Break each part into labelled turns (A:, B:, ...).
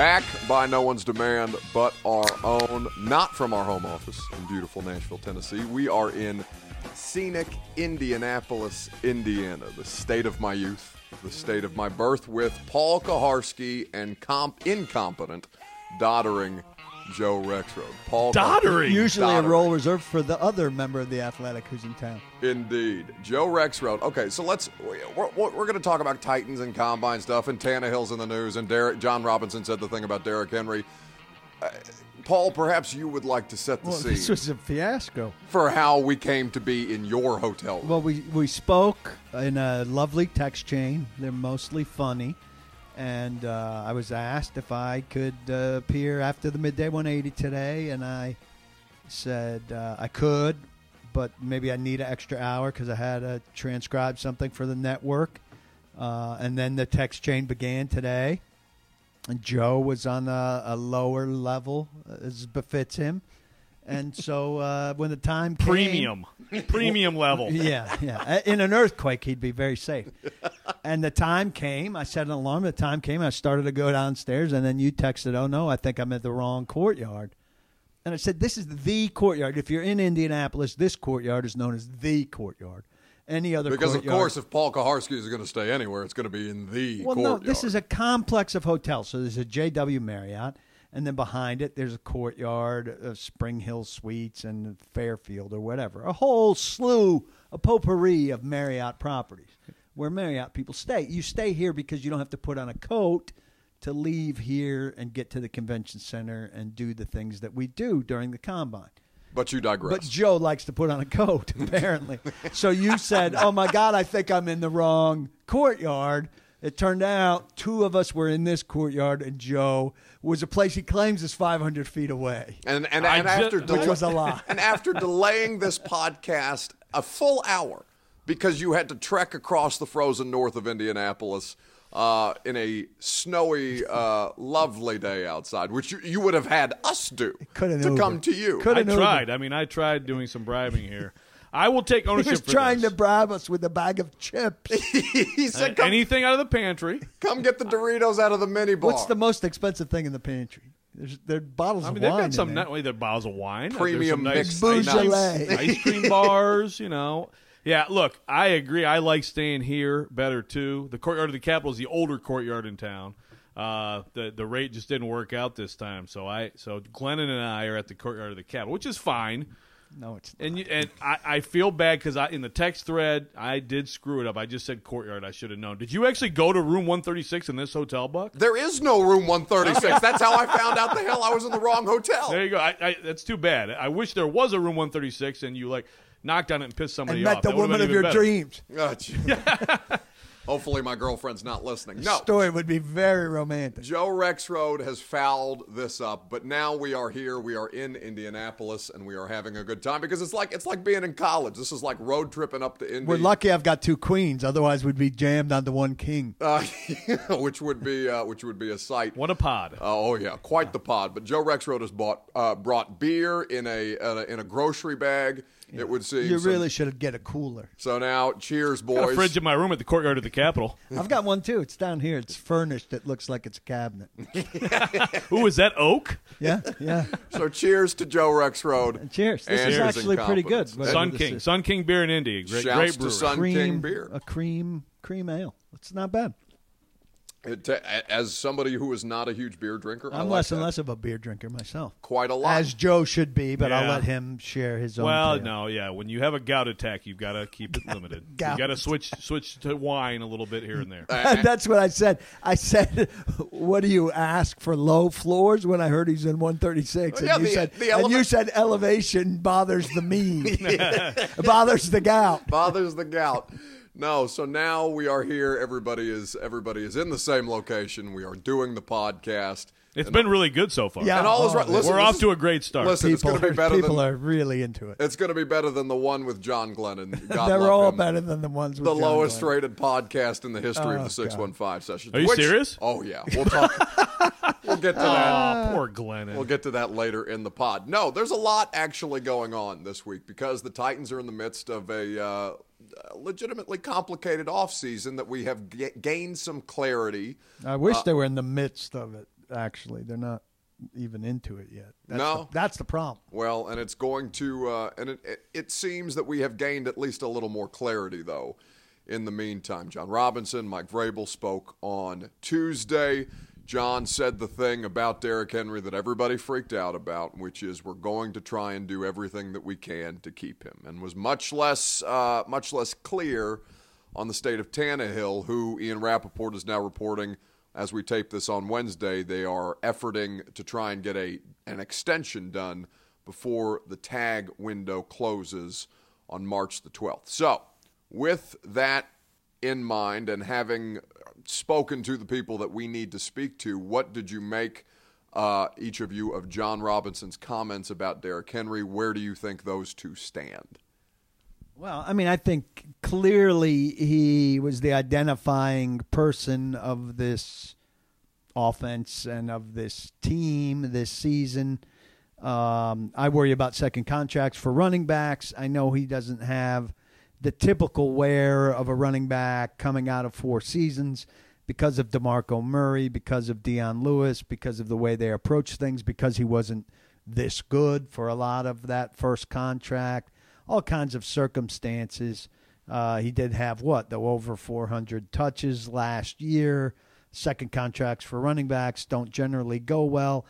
A: back by no one's demand but our own, not from our home office in beautiful Nashville, Tennessee. We are in scenic Indianapolis, Indiana, the state of my youth, the state of my birth, with Paul Kuharsky and comp- incompetent, doddering Joe Rexrode. Paul
B: Doddering?
C: Usually a role reserved for the other member of the Athletic who's in town.
A: Indeed. Joe Rexrode. Okay, so let's we're, we're, we're going to talk about Titans and combine stuff and Tannehill's in the news and Derek Jon Robinson said the thing about Derrick Henry. Uh, Paul, perhaps you would like to set the
C: Well,
A: scene
C: this was a fiasco.
A: for how we came to be in your hotel room.
C: Well, we, we spoke in a lovely text chain. They're mostly funny. And uh, I was asked if I could uh, appear after the midday 180 today, and I said uh, I could, but maybe I need an extra hour because I had to transcribe something for the network. Uh, and then the text chain began today, and Joe was on a, a lower level, as befits him. And so uh, when the time came,
B: Premium. Premium level.
C: yeah, yeah. In an earthquake, he'd be very safe. and the time came. I set an alarm. The time came. I started to go downstairs, and then you texted, "Oh no, I think I'm at the wrong courtyard." And I said, "This is the courtyard. If you're in Indianapolis, this courtyard is known as the courtyard. Any other
A: because of course, if Paul Kuharsky is going to stay anywhere, it's going to be in the
C: well,
A: courtyard.
C: no, this is a complex of hotels. So there's a JW Marriott, and then behind it there's a courtyard of Spring Hill Suites and Fairfield or whatever. A whole slew, a potpourri of Marriott properties where Marriott people stay. You stay here because you don't have to put on a coat to leave here and get to the convention center and do the things that we do during the combine.
A: but you digress.
C: But Joe likes to put on a coat, apparently. so you said, "Oh my God, I think I'm in the wrong courtyard." It turned out two of us were in this courtyard, and Joe was a place he claims is 500 feet away,
A: and and, and
B: ju-
A: after
B: Which
C: was a lie.
A: and after delaying this podcast a full hour because you had to trek across the frozen north of Indianapolis uh, in a snowy, uh, lovely day outside, which you, you would have had us do
C: Couldn't
A: to
C: Uber.
A: come to you.
C: Couldn't
B: I
C: Uber.
B: tried. I mean, I tried doing some bribing here. I will take
C: He
B: ownership
C: was trying
B: this.
C: to bribe us with a bag of chips.
A: he said, come,
B: Anything out of the pantry.
A: come get the Doritos out of the mini bar.
C: What's the most expensive thing in the pantry? There's there are bottles
B: I mean,
C: of
B: they've
C: wine.
B: got some
C: in there.
B: not only the bottles of wine,
A: Premium
B: some nice
A: mixed
B: ice, cream, ice cream bars. You know, yeah. Look, I agree. I like staying here better too. The courtyard of the Capitol is the older courtyard in town. Uh, the the rate just didn't work out this time, so I so Glennon and I are at the courtyard of the Capitol, which is fine.
C: No, it's
B: And you, and I, I feel bad because I in the text thread I did screw it up. I just said courtyard. I should have known. Did you actually go to room 136 in this hotel, Buck?
A: There is no room 136. That's how I found out the hell I was in the wrong hotel.
B: There you go. I, I, that's too bad. I wish there was a room 136 and you like knocked on it and pissed somebody off.
C: and met the
B: That
C: woman of your
B: better.
C: dreams.
A: Uh, gee. Hopefully, my girlfriend's not listening. No.
C: Story would be very romantic.
A: Joe Rexrode has fouled this up, but now we are here. We are in Indianapolis, and we are having a good time because it's like it's like being in college. This is like road tripping up to Indy,
C: We're lucky I've got two queens. Otherwise, we'd be jammed onto one king.
A: uh, which would be uh, which would be a sight.
B: What a pod.
A: Oh yeah, quite the pod. But Joe Rexrode has bought uh, brought beer in a, in a in a grocery bag. It would seem.
C: You
A: So-
C: really should get a cooler.
A: So now, cheers,
B: Got a fridge in my room at the courtyard of the Capitol.
C: I've got one too. It's down here. It's furnished. It looks like it's a cabinet.
B: Ooh, is that oak?
C: Yeah, yeah.
A: So cheers to Joe Rexrode.
C: Cheers. This
A: and
C: is
A: his
C: actually pretty good.
B: Sun King.
C: is.
B: Sun King beer in Indy. Great,
A: Shouts
B: great
A: to
B: brewery.
A: Sun
C: cream
A: King beer.
C: A cream cream ale. It's not bad.
A: It, uh, as somebody who is not a huge beer drinker, I
C: I'm
A: like
C: less and less of a beer drinker myself,
A: quite a lot.
C: as Joe should be. But I'll let him share his own.
B: Well,
C: tale.
B: no, yeah. When you have a gout attack, you've got to keep it limited. you
C: Gout.
B: got to switch switch to wine a little bit here and there.
C: That's what I said. I said, "What do you ask for low floors?" When I heard he's in 136,
A: Well, yeah,
C: and you
A: the-
C: said,
A: the
C: and you said elevation bothers the mean, bothers the gout.
A: bothers the gout. No, so now we are here. Everybody is everybody is in the same location. We are doing the podcast.
B: It's been really good so far.
C: Yeah.
A: And all is
C: Oh,
A: right. Listen,
B: We're off
A: is-
B: to a great start.
A: Listen, it's going to be better
C: people
A: than
C: are really into it.
A: it's going to be better than the one with John Glennon. God
C: They're
A: love
C: all
A: him.
C: better than the ones with
A: The
C: John
A: lowest
C: Glenn.
A: rated podcast in the history of
C: Oh,
A: the six one five session.
B: Are you serious?
A: Oh yeah, we'll talk. we'll get to that.
B: Aw, poor Glennon.
A: We'll get to that later in the pod. No, there's a lot actually going on this week because the Titans are in the midst of a uh, legitimately complicated offseason that we have ga- gained some clarity.
C: I wish they were in the midst of it. Actually, they're not even into it yet. That's
A: No.
C: the, that's the problem.
A: Well, and it's going to, uh, and it, it, it seems that we have gained at least a little more clarity, though, in the meantime. Jon Robinson, Mike Vrabel spoke on Tuesday. Jon said the thing about Derrick Henry that everybody freaked out about, which is we're going to try and do everything that we can to keep him, and was much less, uh, much less clear on the state of Tannehill, who Ian Rapoport is now reporting as we tape this on Wednesday, they are efforting to try and get a an extension done before the tag window closes on March the 12th. So, with that in mind and having spoken to the people that we need to speak to, what did you make uh, each of you of Jon Robinson's comments about Derrick Henry? Where do you think those two stand?
C: Well, I mean, I think clearly he was the identifying person of this offense and of this team this season. Um, I worry about second contracts for running backs. I know he doesn't have the typical wear of a running back coming out of four seasons because of DeMarco Murray, because of Dion Lewis, because of the way they approach things, because he wasn't this good for a lot of that first contract all kinds of circumstances. Uh, he did have what, though, over 400 touches last year. Second contracts for running backs don't generally go well.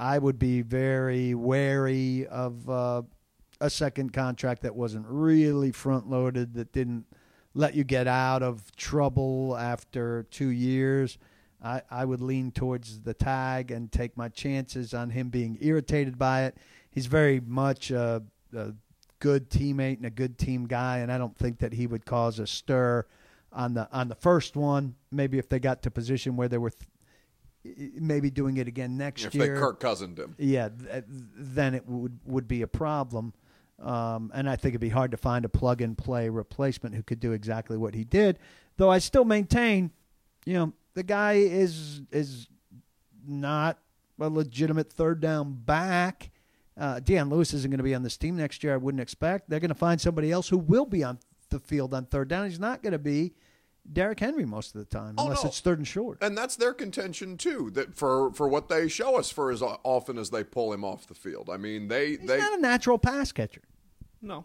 C: I would be very wary of uh, a second contract that wasn't really front loaded, that didn't let you get out of trouble after two years. I, I would lean towards the tag and take my chances on him being irritated by it. He's very much a, a good teammate and a good team guy, and I don't think that he would cause a stir on the on the first one. Maybe if they got to position where they were th- maybe doing it again next year.
A: If
C: year,
A: they Kirk Cousined him.
C: yeah, th- then it would would be a problem. Um, and I think it'd be hard to find a plug and play replacement who could do exactly what he did. Though I still maintain, you know, the guy is is not a legitimate third down back. Uh, Dion Lewis isn't going to be on this team next year. I wouldn't expect. They're going to find somebody else who will be on the field on third down. He's not going to be Derrick Henry most of the time,
A: Oh,
C: unless
A: no.
C: it's third and short.
A: And that's their contention too. That for for what they show us for as often as they pull him off the field. I mean, they
C: He's
A: they
C: not a natural pass catcher.
B: No.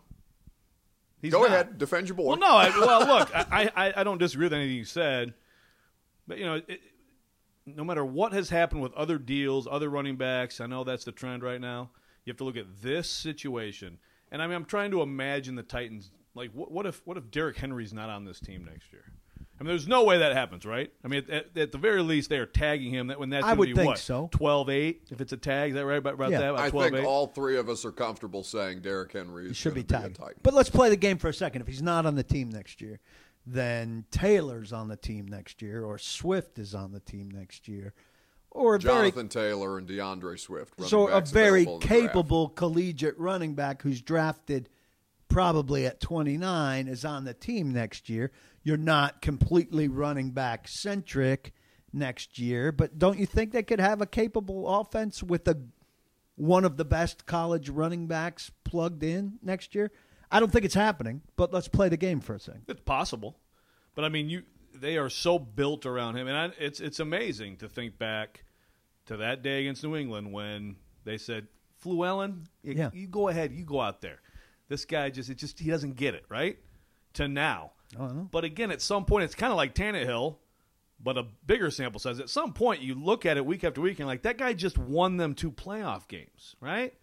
B: He's
A: go
B: not.
A: ahead, defend your boy.
B: Well, no. I, well, look, I, I, I don't disagree with anything you said, but you know, it, no matter what has happened with other deals, other running backs, I know that's the trend right now. You have to look at this situation, and I mean, I'm trying to imagine the Titans. Like, what, what if what if Derrick Henry's not on this team next year? I mean, there's no way that happens, right? I mean, at, at, at the very least, they are tagging him. That when that's
C: I
B: gonna
C: would
B: be
C: think
B: what,
C: so.
B: 12-8, if it's a tag. Is that right about, about
C: Yeah.
B: that? About
A: I
B: 12-8?
A: think all three of us are comfortable saying Derrick Henry
C: He should
A: gonna
C: be
A: a
C: tagged.
A: Titan.
C: But let's play the game for a second. If he's not on the team next year, then Taylor's on the team next year, or Swift is on the team next year, or a very
A: Jonathan Taylor and D'Andre Swift.
C: so a very
A: available draft.
C: capable collegiate running back who's drafted probably at 29 is on the team next year. You're not completely running back centric next year, but don't you think they could have a capable offense with a one of the best college running backs plugged in next year? I don't think it's happening, but let's play the game for a second.
B: It's possible, but I mean, you they are so built around him, and I, it's it's amazing to think back to that day against New England when they said, "Fluellen, you,
C: Yeah.
B: you go ahead, you go out there." This guy just it just he doesn't get it right to now.
C: I know.
B: But again, at some point, it's kind of like Tannehill, but a bigger sample size. At some point, you look at it week after week and like that guy just won them two playoff games, right?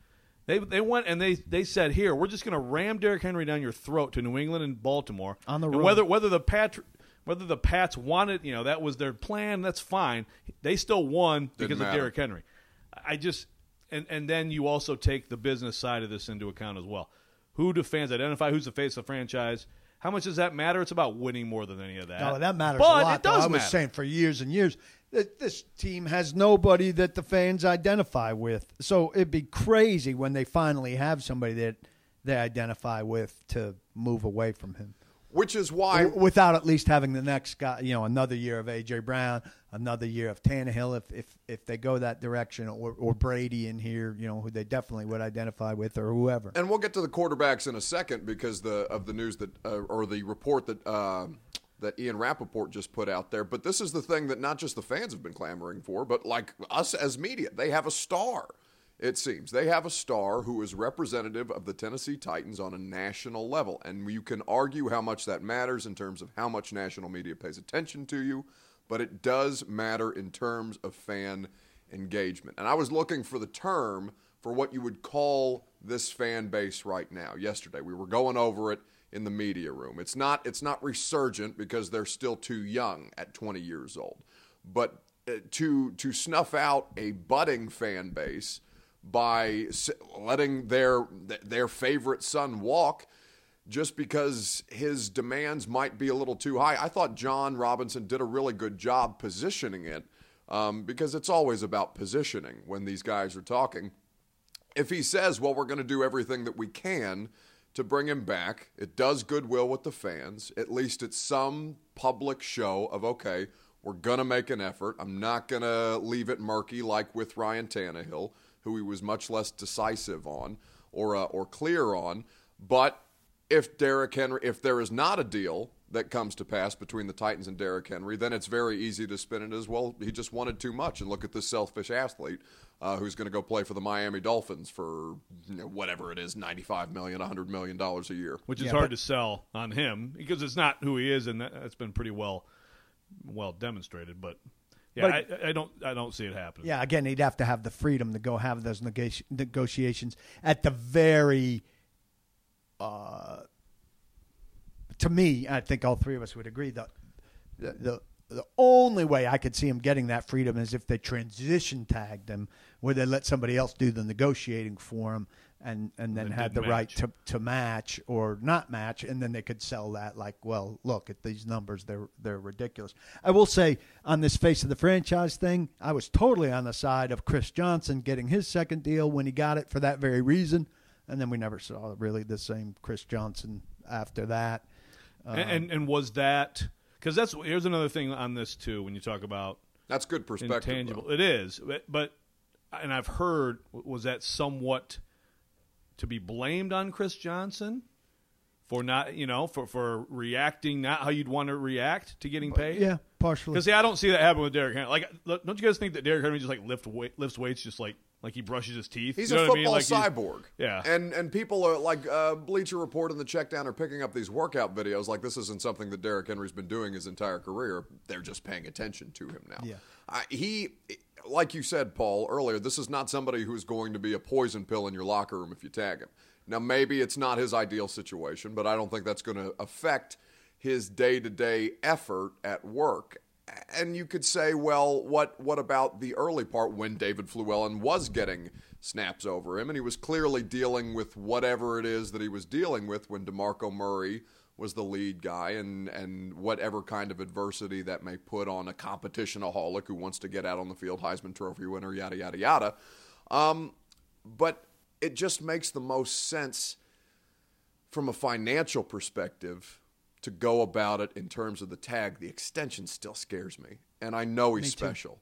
B: They they went and they they said, "Here, we're just going to ram Derrick Henry down your throat to New England and Baltimore
C: On the
B: And
C: road.
B: Whether whether the Pat whether the Pats wanted, you know, that was their plan. That's fine. They still won because
A: matter.
B: of Derrick Henry. I just and and then you also take the business side of this into account as well. Who do fans identify? Who's the face of the franchise? How much does that matter? It's about winning more than any of that.
C: No, that matters
B: but
C: a lot.
B: It does
C: though. I was
B: matter.
C: saying for years and years that this team has nobody that the fans identify with. So it'd be crazy when they finally have somebody that they identify with to move away from him.
A: Which is why
C: without at least having the next guy, you know, another year of AJ Brown, another year of Tannehill, if if if they go that direction, or or Brady in here, you know, who they definitely would identify with, or whoever.
A: And we'll get to the quarterbacks in a second because the of the news that uh, or the report that uh, that Ian Rapoport just put out there. But this is the thing that not just the fans have been clamoring for, but like us as media. They have a star, it seems. They have a star who is representative of the Tennessee Titans on a national level. And you can argue how much that matters in terms of how much national media pays attention to you, but it does matter in terms of fan engagement. And I was looking for the term for what you would call this fan base right now. Yesterday, we were going over it in the media room. It's not it's not resurgent because they're still too young at 20 years old. But uh, to to snuff out a budding fan base by letting their their favorite son walk just because his demands might be a little too high. I thought Jon Robinson did a really good job positioning it um, because it's always about positioning when these guys are talking. If he says, well, we're going to do everything that we can to bring him back, it does goodwill with the fans. At least it's some public show of, okay, we're going to make an effort. I'm not going to leave it murky like with Ryan Tannehill, who he was much less decisive on or, uh, or clear on. But if Derrick Henry, if there is not a deal that comes to pass between the Titans and Derrick Henry, then it's very easy to spin it as well. He just wanted too much, and look at this selfish athlete uh, who's going to go play for the Miami Dolphins for you know, whatever it is 95 million 100 million dollars a year,
B: which is
C: Yeah,
B: hard
C: but-
B: to sell on him because it's not who he is, and that, that's been pretty well well demonstrated. But yeah,
C: But-
B: I, I don't I don't see it happening.
C: Yeah, again, he'd have to have the freedom to go have those negoti- negotiations at the very. Uh, to me, I think all three of us would agree that the, the the only way I could see him getting that freedom is if they transition tagged him, where they let somebody else do the negotiating for him, and and then had the
B: didn't
C: right to to match or not match, and then they could sell that like, well, look at these numbers, they're they're ridiculous. I will say on this face of the franchise thing, I was totally on the side of Chris Johnson getting his second deal when he got it for that very reason, and then we never saw really the same Chris Johnson after that.
B: and, and and was that because that's here's another thing on this too when you talk about
A: That's good perspective. though.
B: intangible. It is, but, but and I've heard was that somewhat to be blamed on Chris Johnson for not you know for for reacting not how you'd want to react to getting paid.
C: Yeah, partially.
B: Because see, I don't see that happen with Derrick Henry. Like, don't you guys think that Derrick Henry just like lift weight, lifts weights just like like he brushes his teeth?
A: He's
B: You know
A: a
B: what I mean?
A: football
B: Like, he's-
A: cyborg.
B: Yeah.
A: And and people are like uh, Bleacher Report and the Checkdown are picking up these workout videos like this isn't something that Derrick Henry's been doing his entire career. They're just paying attention to him now.
C: Yeah.
A: I, he, like you said, Paul earlier, this is not somebody who's going to be a poison pill in your locker room if you tag him. Now maybe it's not his ideal situation, but I don't think that's going to affect his day to day effort at work. And you could say, well, what what about the early part when David Fluellen was getting snaps over him, and he was clearly dealing with whatever it is that he was dealing with when DeMarco Murray was the lead guy, and and whatever kind of adversity that may put on a competition competitionaholic who wants to get out on the field, Heisman Trophy winner, yada yada yada. Um, but it just makes the most sense from a financial perspective to go about it in terms of the tag. The extension still scares me, and I know he's special.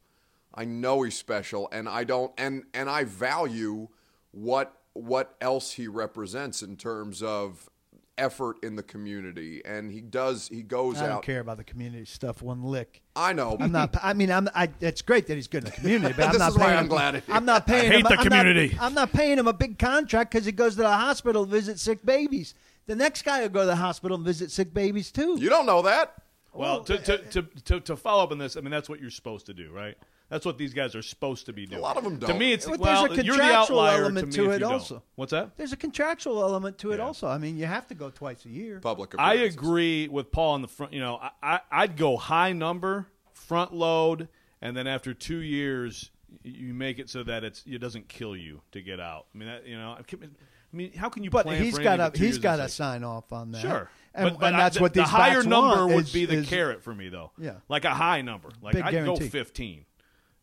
A: I know he's special, and I don't and and I value what what else he represents in terms of effort in the community, and he does he goes out
C: I don't
A: out.
C: care about the community stuff one lick.
A: I know.
C: I'm not. I mean, I'm. I, it's great that he's good in the community, but I'm not
A: is why
C: paying
A: I'm
C: him.
A: glad it-
C: I'm not paying
B: I hate
C: him.
B: the
C: I'm not-
B: community.
C: I'm not paying him a big contract because he goes to the hospital to visit sick babies. The next guy will go to the hospital and visit sick babies too.
A: You don't know that.
B: Well, to, to, to, to, to follow up on this, I mean, that's what you're supposed to do, right? That's what these guys are supposed to be doing.
A: A lot of them don't.
B: To me, it's
C: But
B: well,
C: there's a
B: you're the outlier
C: element
B: to, me
C: to it
B: you don't.
C: also.
B: What's that?
C: There's a contractual element to it
B: Yeah.
C: also. I mean, you have to go twice a year.
A: Public.
B: I agree with Paul on the front. You know, I, I I'd go high number, front load, and then after two years, you make it so that it's it doesn't kill you to get out. I mean, that, you know, I I mean, how can you?
C: But
B: plan
C: he's
B: for
C: got
B: anything
C: to
B: for two
C: he's
B: years
C: got to
B: say-
C: sign off on that.
B: Sure,
C: and,
B: but, but
C: and
B: I-
C: that's
B: the,
C: what these
B: the higher number
C: want
B: would
C: is-
B: be the
C: is,
B: carrot for me, though.
C: Yeah.
B: like a high number. Like I'd go fifteen.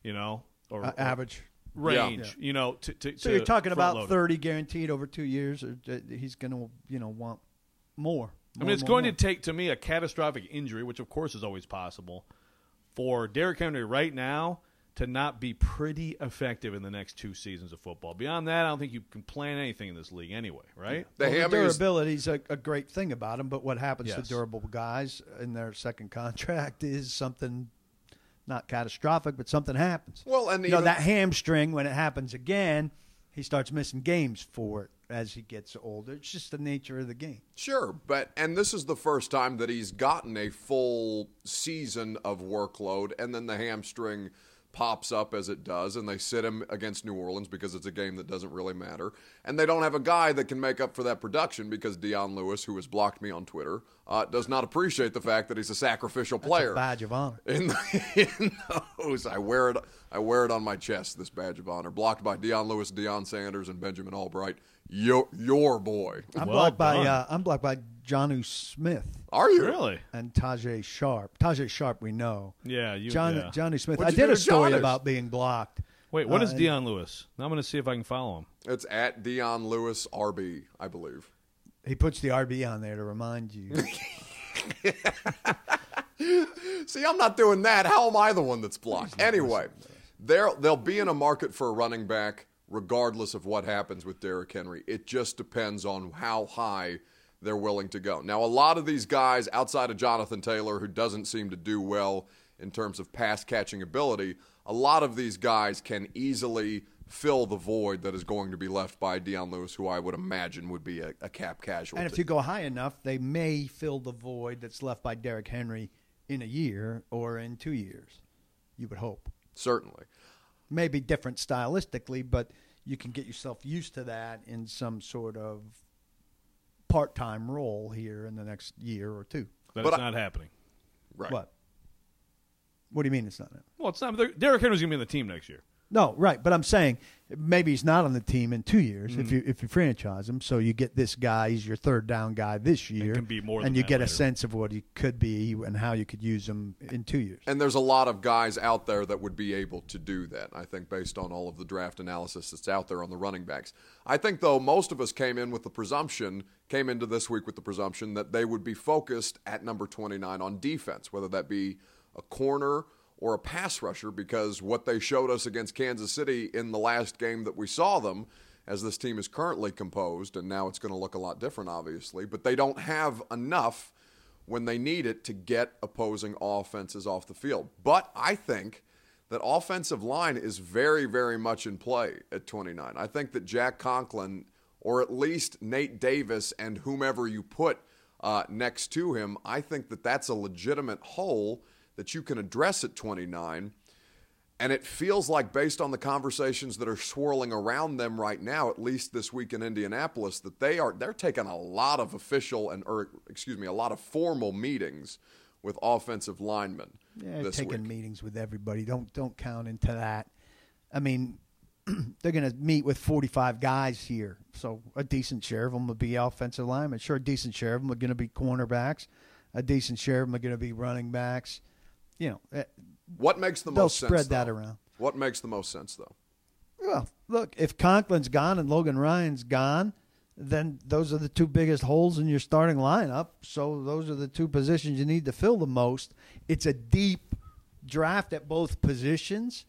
B: You know, or,
C: uh,
B: or
C: average.
B: range. You know, to, to,
C: So
B: to
C: you're talking about
B: front-load it.
C: thirty guaranteed over two years, or uh, he's going to you know want more.
B: I mean, it's going to take to me a catastrophic injury, which of course is always possible, for Derrick Henry right now to not be pretty effective in the next two seasons of football. Beyond that, I don't think you can plan anything in this league anyway, right?
A: The
C: Well, the
A: is
C: durability is a, a great thing about him, but what happens
B: Yes.
C: to durable guys in their second contract is something not catastrophic, but something happens.
A: Well, and
C: you know that hamstring when it happens again, he starts missing games for it as he gets older. It's just the nature of the game.
A: Sure, but and this is the first time that he's gotten a full season of workload, and then the hamstring pops up as it does, and they sit him against New Orleans because it's a game that doesn't really matter, and they don't have a guy that can make up for that production because Dion Lewis, who has blocked me on Twitter, uh, does not appreciate the fact that he's a sacrificial player.
C: Badge of honor.
A: in, in those. I wear it. I wear it on my chest. This badge of honor, blocked by Dion Lewis, Deion Sanders, and Benjamin Allbright. Your your boy.
C: I'm
B: Well
C: blocked by
B: done.
C: uh, I'm blocked by Jonnu Smith
A: Are you
B: Really?
C: and Tajae Sharpe. Tajae Sharpe, we know.
B: Yeah, you.
C: John
B: yeah.
C: Johnny Smith.
A: What'd
C: I
A: you
C: did
A: do
C: a
A: to
C: story
A: Johnny?
C: about being blocked.
B: Wait, what
C: Uh,
B: is Dion Lewis? Now I'm going to see if I can follow him.
A: It's at Dion Lewis RB, I believe.
C: He puts the RB on there to remind you.
A: See, I'm not doing that. How am I the one that's blocked? Anyway, there they'll be in a market for a running back regardless of what happens with Derrick Henry. It just depends on how high they're willing to go. Now, a lot of these guys outside of Jonathan Taylor who doesn't seem to do well in terms of pass catching ability, a lot of these guys can easily fill the void that is going to be left by Dion Lewis, who I would imagine would be a, a cap casualty.
C: and if you go high enough, they may fill the void that's left by Derrick Henry in a year or in two years. You would hope.
A: Certainly.
C: Maybe different stylistically, but you can get yourself used to that in some sort of part-time role here in the next year or two.
B: But,
A: But
B: it's
A: I-
B: not happening.
A: Right.
C: What? What do you mean it's not?
B: Well, it's not. Derrick Henry's going to be on the team next year.
C: No, right. But I'm saying maybe he's not on the team in two years
B: Mm-hmm.
C: if you if you franchise him. So you get this guy, he's your third down guy this year,
B: can be more
C: and
B: than
C: you
B: that
C: get a sense of what he could be and how you could use him in two years.
A: And there's a lot of guys out there that would be able to do that, I think, based on all of the draft analysis that's out there on the running backs. I think, though, most of us came in with the presumption, came into this week with the presumption that they would be focused at number 29 on defense, whether that be a corner or a pass rusher, because what they showed us against Kansas City in the last game that we saw them, as this team is currently composed, and now it's going to look a lot different, obviously, but they don't have enough when they need it to get opposing offenses off the field. But I think that offensive line is very, very much in play at 29. I think that Jack Conklin, or at least Nate Davis and whomever you put uh, next to him, I think that that's a legitimate hole that you can address at 29. And it feels like, based on the conversations that are swirling around them right now, at least this week in Indianapolis, that they are they're taking a lot of official and or excuse me, a lot of formal meetings with offensive linemen
C: Yeah, taking
A: week.
C: meetings with everybody. Don't don't count into that. I mean, they're going to meet with 45 guys here, so a decent share of them will be offensive linemen. Sure, a decent share of them are going to be cornerbacks. A decent share of them are going to be running backs. You know, eh,
A: What makes the
C: They'll
A: most sense?
C: spread that
A: though?
C: around.
A: What makes the most sense, though?
C: Well, look, if Conklin's gone and Logan Ryan's gone, then those are the two biggest holes in your starting lineup. So those are the two positions you need to fill the most. It's a deep draft at both positions.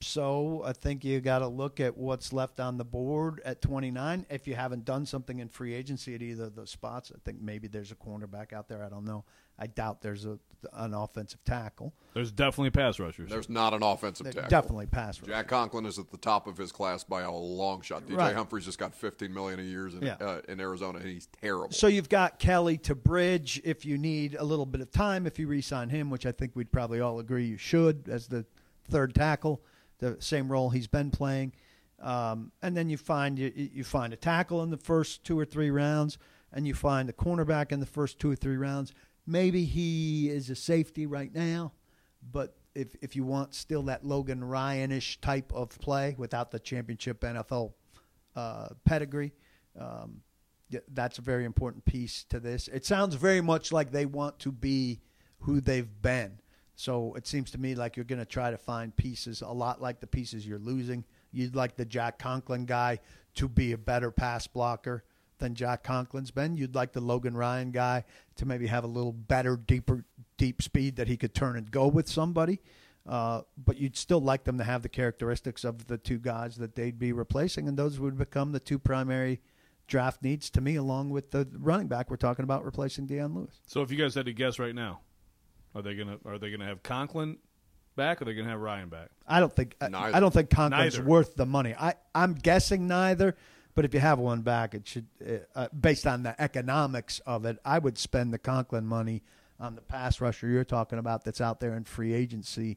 C: So I think you got to look at what's left on the board at 29. If you haven't done something in free agency at either of those spots, I think maybe there's a cornerback out there. I don't know. I doubt there's a an offensive tackle.
B: There's definitely pass rushers.
A: There's not an offensive
C: They're
A: tackle.
C: Definitely pass rushers.
A: Jack Conklin is at the top of his class by a long shot. DJ
C: Right.
A: Humphries just got 15 million a year in,
C: Yeah.
A: uh, in Arizona, and he's terrible.
C: So you've got Kelly to bridge if you need a little bit of time if you re-sign him, which I think we'd probably all agree you should as the third tackle, the same role he's been playing. Um, and then you find you, you find a tackle in the first two or three rounds, and you find a cornerback in the first two or three rounds. Maybe he is a safety right now, but if if you want still that Logan Ryanish type of play without the championship NFL uh, pedigree, um, that's a very important piece to this. It sounds very much like they want to be who they've been. So it seems to me like you're going to try to find pieces a lot like the pieces you're losing. You'd like the Jack Conklin guy to be a better pass blocker than Jack Conklin's been. You'd like the Logan Ryan guy to maybe have a little better, deeper, deep speed that he could turn and go with somebody. Uh, but you'd still like them to have the characteristics of the two guys that they'd be replacing, and those would become the two primary draft needs to me, along with the running back we're talking about replacing Dion Lewis.
B: So if you guys had to guess right now, are they gonna are they gonna have Conklin back or are they gonna have Ryan back?
C: I don't think I,
A: Neither.
C: I don't think Conklin's
B: Neither.
C: worth the money. I I'm guessing neither. But if you have one back, it should, uh, uh, based on the economics of it, I would spend the Conklin money on the pass rusher you're talking about that's out there in free agency.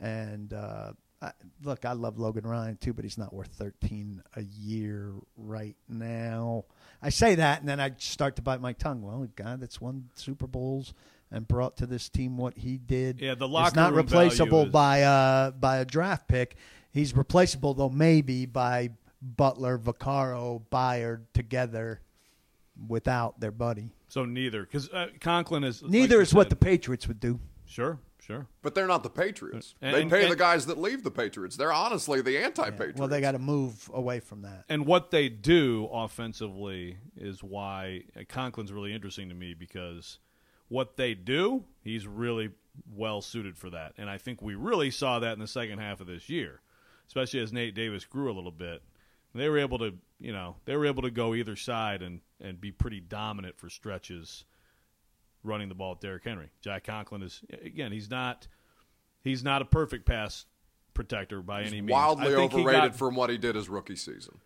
C: And uh, I, look, I love Logan Ryan too, but he's not worth 13 a year right now. I say that, and then I start to bite my tongue. Well, a guy that's won Super Bowls and brought to this team what he did.
B: Yeah, the
C: is
B: locker
C: not
B: room
C: replaceable
B: value is-
C: by a by a draft pick. He's replaceable though, maybe by Butler, Vaccaro, Byard together without their buddy.
B: So neither because uh, Conklin is
C: Neither
B: like you
C: is what the Patriots would do.
B: sure sure.
A: But they're not the Patriots.
B: And-
A: they
B: and-
A: pay the guys that leave the Patriots. They're honestly the anti-Patriots.
C: Well, they got to move away from that.
B: And what they do offensively is why uh, Conklin's really interesting to me because what they do, he's really well suited for that. And I think we really saw that in the second half of this year, especially as Nate Davis grew a little bit. They were able to, you know, they were able to go either side and, and be pretty dominant for stretches running the ball at Derrick Henry. Jack Conklin is again, he's not he's not a perfect pass protector by any means.
A: wildly
B: I think he
A: overrated
B: got-
A: from what he did his rookie season.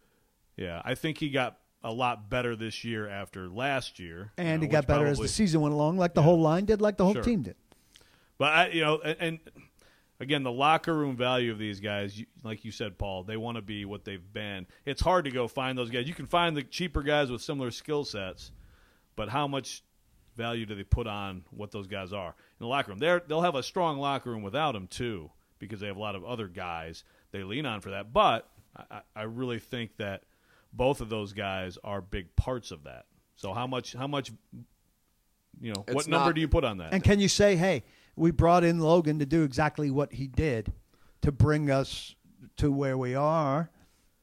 B: yeah, I think he got a lot better this year after last year, you
C: And
B: know,
C: he got better as the season went along, like the whole line did, like the whole
B: Sure.
C: team did.
B: But I, you know, and, and again, the locker room value of these guys, you, like you said, Paul, they want to be what they've been. It's hard to go find those guys. You can find the cheaper guys with similar skill sets, but how much value do they put on what those guys are in the locker room? They're, they'll have a strong locker room without them too, because they have a lot of other guys they lean on for that. But I- I really think that both of those guys are big parts of that. So how much? How much? You know,
A: It's
B: what number
A: not-
B: do you put on that?
C: And can you say, hey, we brought in Logan to do exactly what he did to bring us to where we are?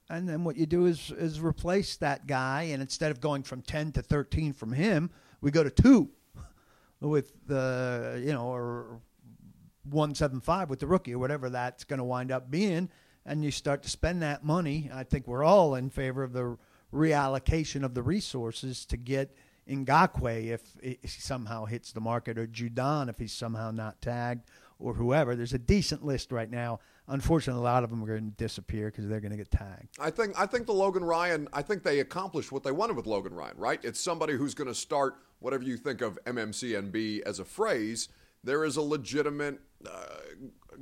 C: And then what you do is is replace that guy, and instead of going from ten to thirteen from him, we go to two with the you know or one seven five with the rookie or whatever that's going to wind up being, and you start to spend that money. I think we're all in favor of the reallocation of the resources to get Ngakoue if he somehow hits the market, or Judon if he's somehow not tagged, or whoever. There's a decent list right now. Unfortunately, a lot of them are going to disappear because they're going to get tagged.
A: I think I think the Logan Ryan. I think they accomplished what they wanted with Logan Ryan. Right? It's somebody who's going to start whatever you think of MMCNB as a phrase. There is a legitimate uh,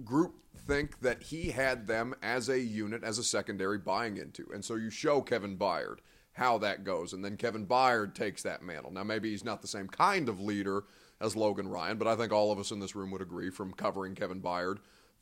A: group think that he had them as a unit, as a secondary buying into, and so you show Kevin Byard how that goes, and then Kevin Byard takes that mantle. Now maybe he's not the same kind of leader as Logan Ryan, but I think all of us in this room would agree from covering Kevin Byard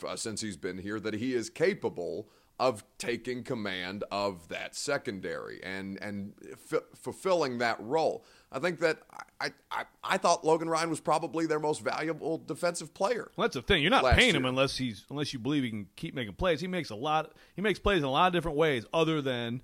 A: uh, since he's been here that he is capable of taking command of that secondary and and f- fulfilling that role. I think that I, I I thought Logan Ryan was probably their most valuable defensive player.
B: Well, that's the thing. You're not
A: last
B: paying him unless he's unless you believe he can keep making plays. He makes a lot. He makes plays in a lot of different ways, other than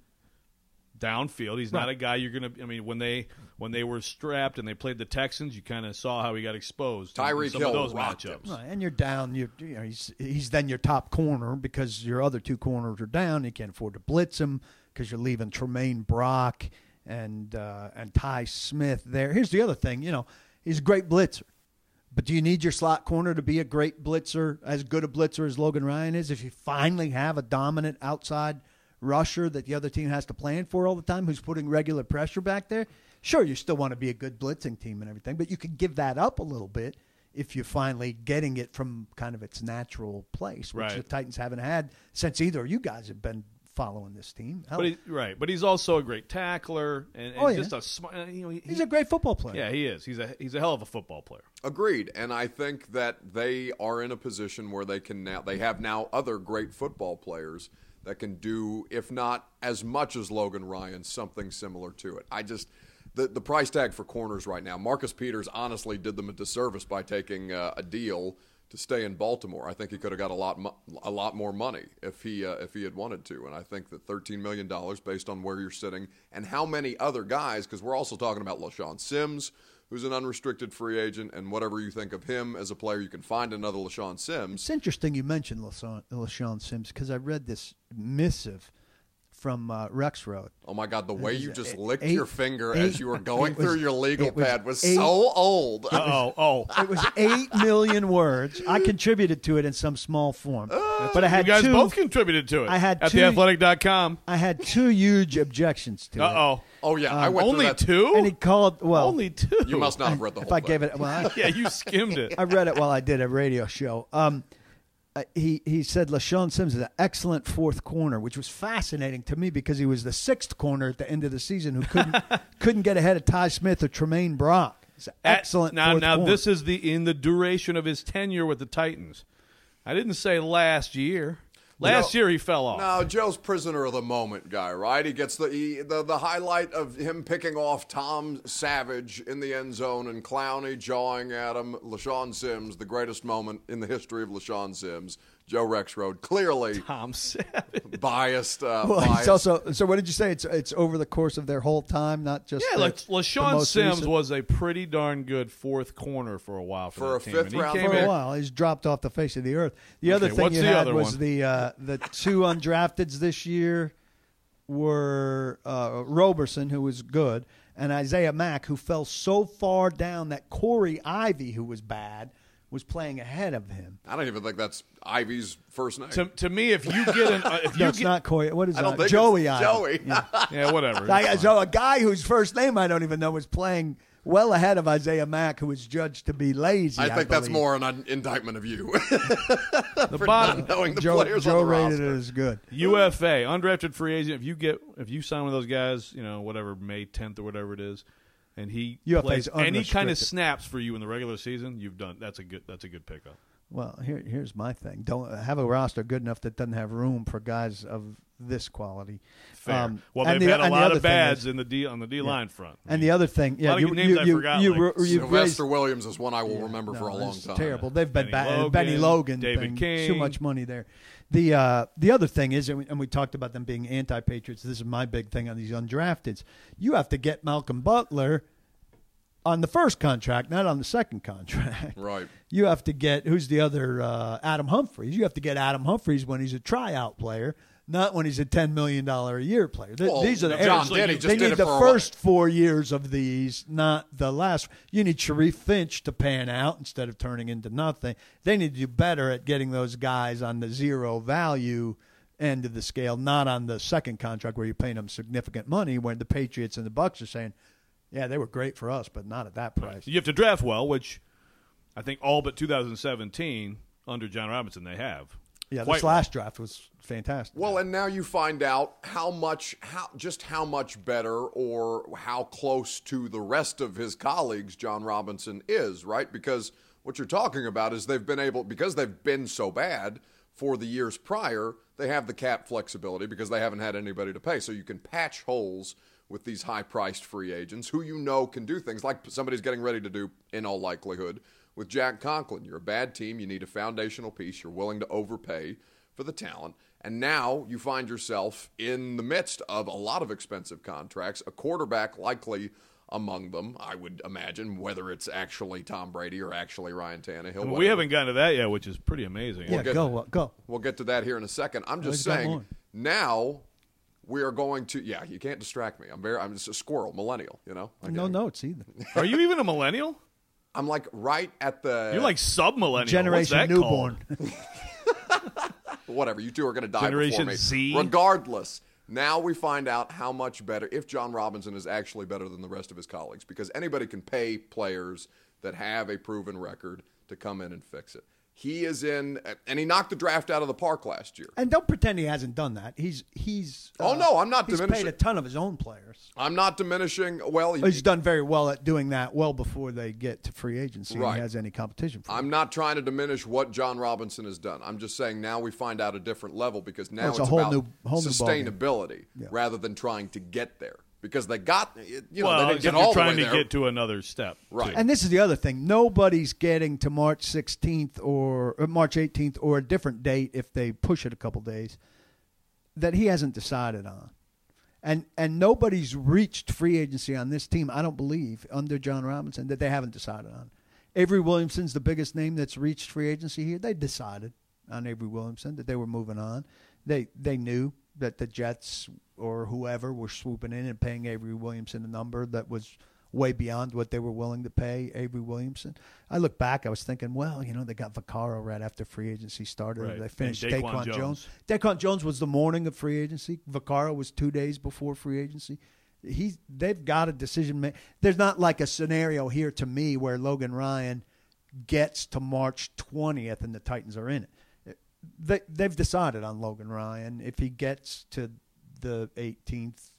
B: downfield. He's not a guy you're gonna. I mean, when they when they were strapped and they played the Texans, you kind of saw how he got exposed. in- in
A: Tyreek
B: some
A: Hill
B: of those matchups.
C: Right, and you're down. You're, you know, he's he's then your top corner because your other two corners are down. You can't afford to blitz him because you're leaving Tramaine Brock and uh, and Tye Smith there. Here's the other thing. You know, he's a great blitzer, but do you need your slot corner to be a great blitzer, as good a blitzer as Logan Ryan is? If you finally have a dominant outside rusher that the other team has to plan for all the time, who's putting regular pressure back there. Sure, you still want to be a good blitzing team and everything, but you can give that up a little bit if you're finally getting it from kind of its natural place, which
B: Right.
C: the Titans haven't had since either of you guys have been following this team. Hell,
B: But he, right, but he's also a great tackler and, and
C: Oh, yeah.
B: just a smart. You know, he,
C: he's a great football player.
B: yeah, he is. He's a he's a hell of a football player.
A: Agreed, and I think that they are in a position where they can now they have now other great football players that can do, if not as much as Logan Ryan, something similar to it. I just the the price tag for corners right now. Marcus Peters honestly did them a disservice by taking uh, a deal to stay in Baltimore. I think he could have got a lot a lot more money if he uh, if he had wanted to. And I think that 13 million dollars based on where you're sitting and how many other guys because we're also talking about LeShaun Sims who's an unrestricted free agent, and whatever you think of him as a player, you can find another LeShaun Sims.
C: It's interesting you mentioned LeShaun, LeShaun Sims because I read this missive from uh, Rexrode.
A: Oh my God, the way you just
C: Eight-
A: licked
C: eight-
A: your finger
C: eight-
A: as you were going
C: it was-
A: through your legal
C: was
A: pad was
C: eight-
A: so old.
B: Oh, oh.
C: It was eight million words. I contributed to it in some small form, but I had
B: you guys
C: two.
B: both contributed to it.
C: I had
B: at
C: two-
B: theathletic.com.
C: I had two huge objections to
B: Uh
C: it.
B: oh.
A: Oh yeah, I went through
B: Only
A: that.
B: two?
C: And he called. Well,
B: Only two.
A: You must not have read the whole
C: if I
A: thing.
C: gave it, well, I,
B: Yeah, you skimmed it.
C: I read it while I did a radio show. Um, uh, he he said LeShaun Sims is an excellent fourth corner, which was fascinating to me because he was the sixth corner at the end of the season who couldn't couldn't get ahead of Tye Smith or Tramaine Brock. An
B: At-
C: excellent.
B: now, now
C: corner.
B: this is the in the duration of his tenure with the Titans. I didn't say last year. Last
A: No.
B: year he fell off.
A: No, Joe's prisoner of the moment guy, right? He gets the, he, the the highlight of him picking off Tom Savage in the end zone and Clowney jawing at him. LeShaun Sims, the greatest moment in the history of LeShaun Sims. Joe Rexrode, clearly
B: Tom Savage.
A: biased. Uh,
C: Well,
A: biased.
C: he's also. So, what did you say? It's it's over the course of their whole time, not just.
B: Yeah,
C: the-
B: like
C: the LeShaun
B: Sims
C: recent?
B: was a pretty darn good fourth corner for a while for,
A: For
B: that
A: a
B: team.
A: fifth round
B: came
C: for
B: in-
C: a while. He's dropped off the face of the earth. The other thing you
B: the
C: had was
B: one?
C: the uh, the two undrafteds this year were uh, Roberson, who was good, and Isaiah Mack, who fell so far down that Corey Ivy, who was bad, was playing ahead of him.
A: I don't even think that's Ivie's first name.
B: To, to me, if you get an, uh, if you
C: No, it's
B: get,
C: not Corey. What is
A: I
C: that? Joey Ivie.
A: Joey.
C: Yeah.
B: yeah, whatever.
C: Like, so a guy whose first name I don't even know was playing well ahead of Isaiah Mack, who was judged to be lazy.
A: I think that's more an indictment of you
B: the
A: for
B: bottom
A: not knowing the
C: Joe,
A: players
C: Joe
A: on the
C: rated
A: roster.
C: it as good.
B: UFA undrafted free agent. If you get if you sign one of those guys, you know whatever May 10th or whatever it is, and he
C: UFA
B: plays any kind of snaps for you in the regular season, you've done that's a good that's a good pickup.
C: Well, here, here's my thing. Don't have a roster good enough that doesn't have room for guys of this quality.
B: Fair.
C: Um,
B: well,
C: and
B: they've
C: the-
B: had a
C: and
B: lot
C: other
B: of bads
C: is-
B: in the D on the D line front.
C: And the other thing, yeah,
B: lot
C: you,
B: good names
C: you,
B: I
C: you,
B: forgot,
C: you,
B: like
C: you, you've
A: Sylvester
C: raised-
A: Williams is one I will
C: Yeah,
A: remember for a long time.
C: Terrible. They've been
B: Bennie
C: bad.
B: Logan,
C: Bennie Logan,
B: David
C: thing,
B: King.
C: too much money there. The uh, the other thing is, and we, and we talked about them being anti-patriots. This is my big thing on these undrafteds. You have to get Malcolm Butler on the first contract, not on the second contract.
A: Right.
C: You have to get who's the other uh, Adam Humphries. You have to get Adam Humphries when he's a tryout player, not when he's a ten million dollar a year player. Th-
A: Well,
C: these are the
A: John just
C: they
A: did
C: need the first four years of these, not the last. You need Sharif Finch to pan out instead of turning into nothing. They need to do better at getting those guys on the zero value end of the scale, not on the second contract where you're paying them significant money. When the Patriots and the Bucks are saying, "Yeah, they were great for us, but not at that price."
B: You have to draft well, which I think all but 2017 under Jon Robinson they have.
C: Yeah,
B: Quite
C: this
B: well.
C: last draft was fantastic.
A: Well, and now you find out how much, how just how much better or how close to the rest of his colleagues Jon Robinson is, right? Because what you're talking about is they've been able because they've been so bad for the years prior, they have the cap flexibility because they haven't had anybody to pay. So you can patch holes with these high-priced free agents who you know can do things like somebody's getting ready to do in all likelihood with Jack Conklin. You're a bad team, you need a foundational piece, you're willing to overpay for the talent. And now you find yourself in the midst of a lot of expensive contracts, a quarterback likely among them, I would imagine, whether it's actually Tom Brady or actually Ryan Tannehill.
B: But we haven't gotten to that yet, which is pretty amazing.
C: yeah,
A: get-
C: go uh, go.
A: We'll get to that here in a second. I'm just
C: he's
A: saying now we are going to yeah, you can't distract me. I'm very I'm just a squirrel, millennial, you know? I
C: No notes either.
B: Are you even a millennial?
A: I'm like right at the
B: You're like sub millennial.
C: Generation
B: What's that
C: newborn.
A: Whatever. You two are going to die
B: Generation
A: before me.
B: Z?
A: Regardless, now we find out how much better if Jon Robinson is actually better than the rest of his colleagues because anybody can pay players that have a proven record to come in and fix it. He is in, and he knocked the draft out of the park last year.
C: And don't pretend he hasn't done that. He's he's. uh,
A: Oh, no, I'm not
C: He's
A: diminishing-
C: paid a ton of his own players.
A: I'm not diminishing. Well, he,
C: He's done very well at doing that well before they get to free agency and
A: Right.
C: he has any competition for.
A: I'm not trying to diminish what Jon Robinson has done. I'm just saying now we find out a different level because now
C: it's a whole
A: about
C: new- whole new
A: sustainability
C: Yeah.
A: rather than trying to get there because they got you know
B: well,
A: they didn't get all
B: you're
A: the
B: trying
A: way
B: to
A: there.
B: get to another step.
A: Right.
B: too.
C: And this is the other thing. Nobody's getting to March 16th or, or March 18th or a different date if they push it a couple days that he hasn't decided on. And and nobody's reached free agency on this team. I don't believe under Jon Robinson that they haven't decided on. Avery Williamson's the biggest name that's reached free agency here. They decided on Avery Williamson that they were moving on. They they knew that the Jets or whoever were swooping in and paying Avery Williamson a number that was way beyond what they were willing to pay Avery Williamson. I look back, I was thinking, well, you know, they got Vaccaro right after free agency started.
B: Right.
C: They
B: And
C: finished
B: Daquan
C: Daquan Jones.
B: Jones.
C: Daquan Jones was the morning of free agency. Vaccaro was two days before free agency. He's they've got a decision. Ma- There's not like a scenario here to me where Logan Ryan gets to March 20th and the Titans are in it. They they've decided on Logan Ryan. If he gets to the 18th,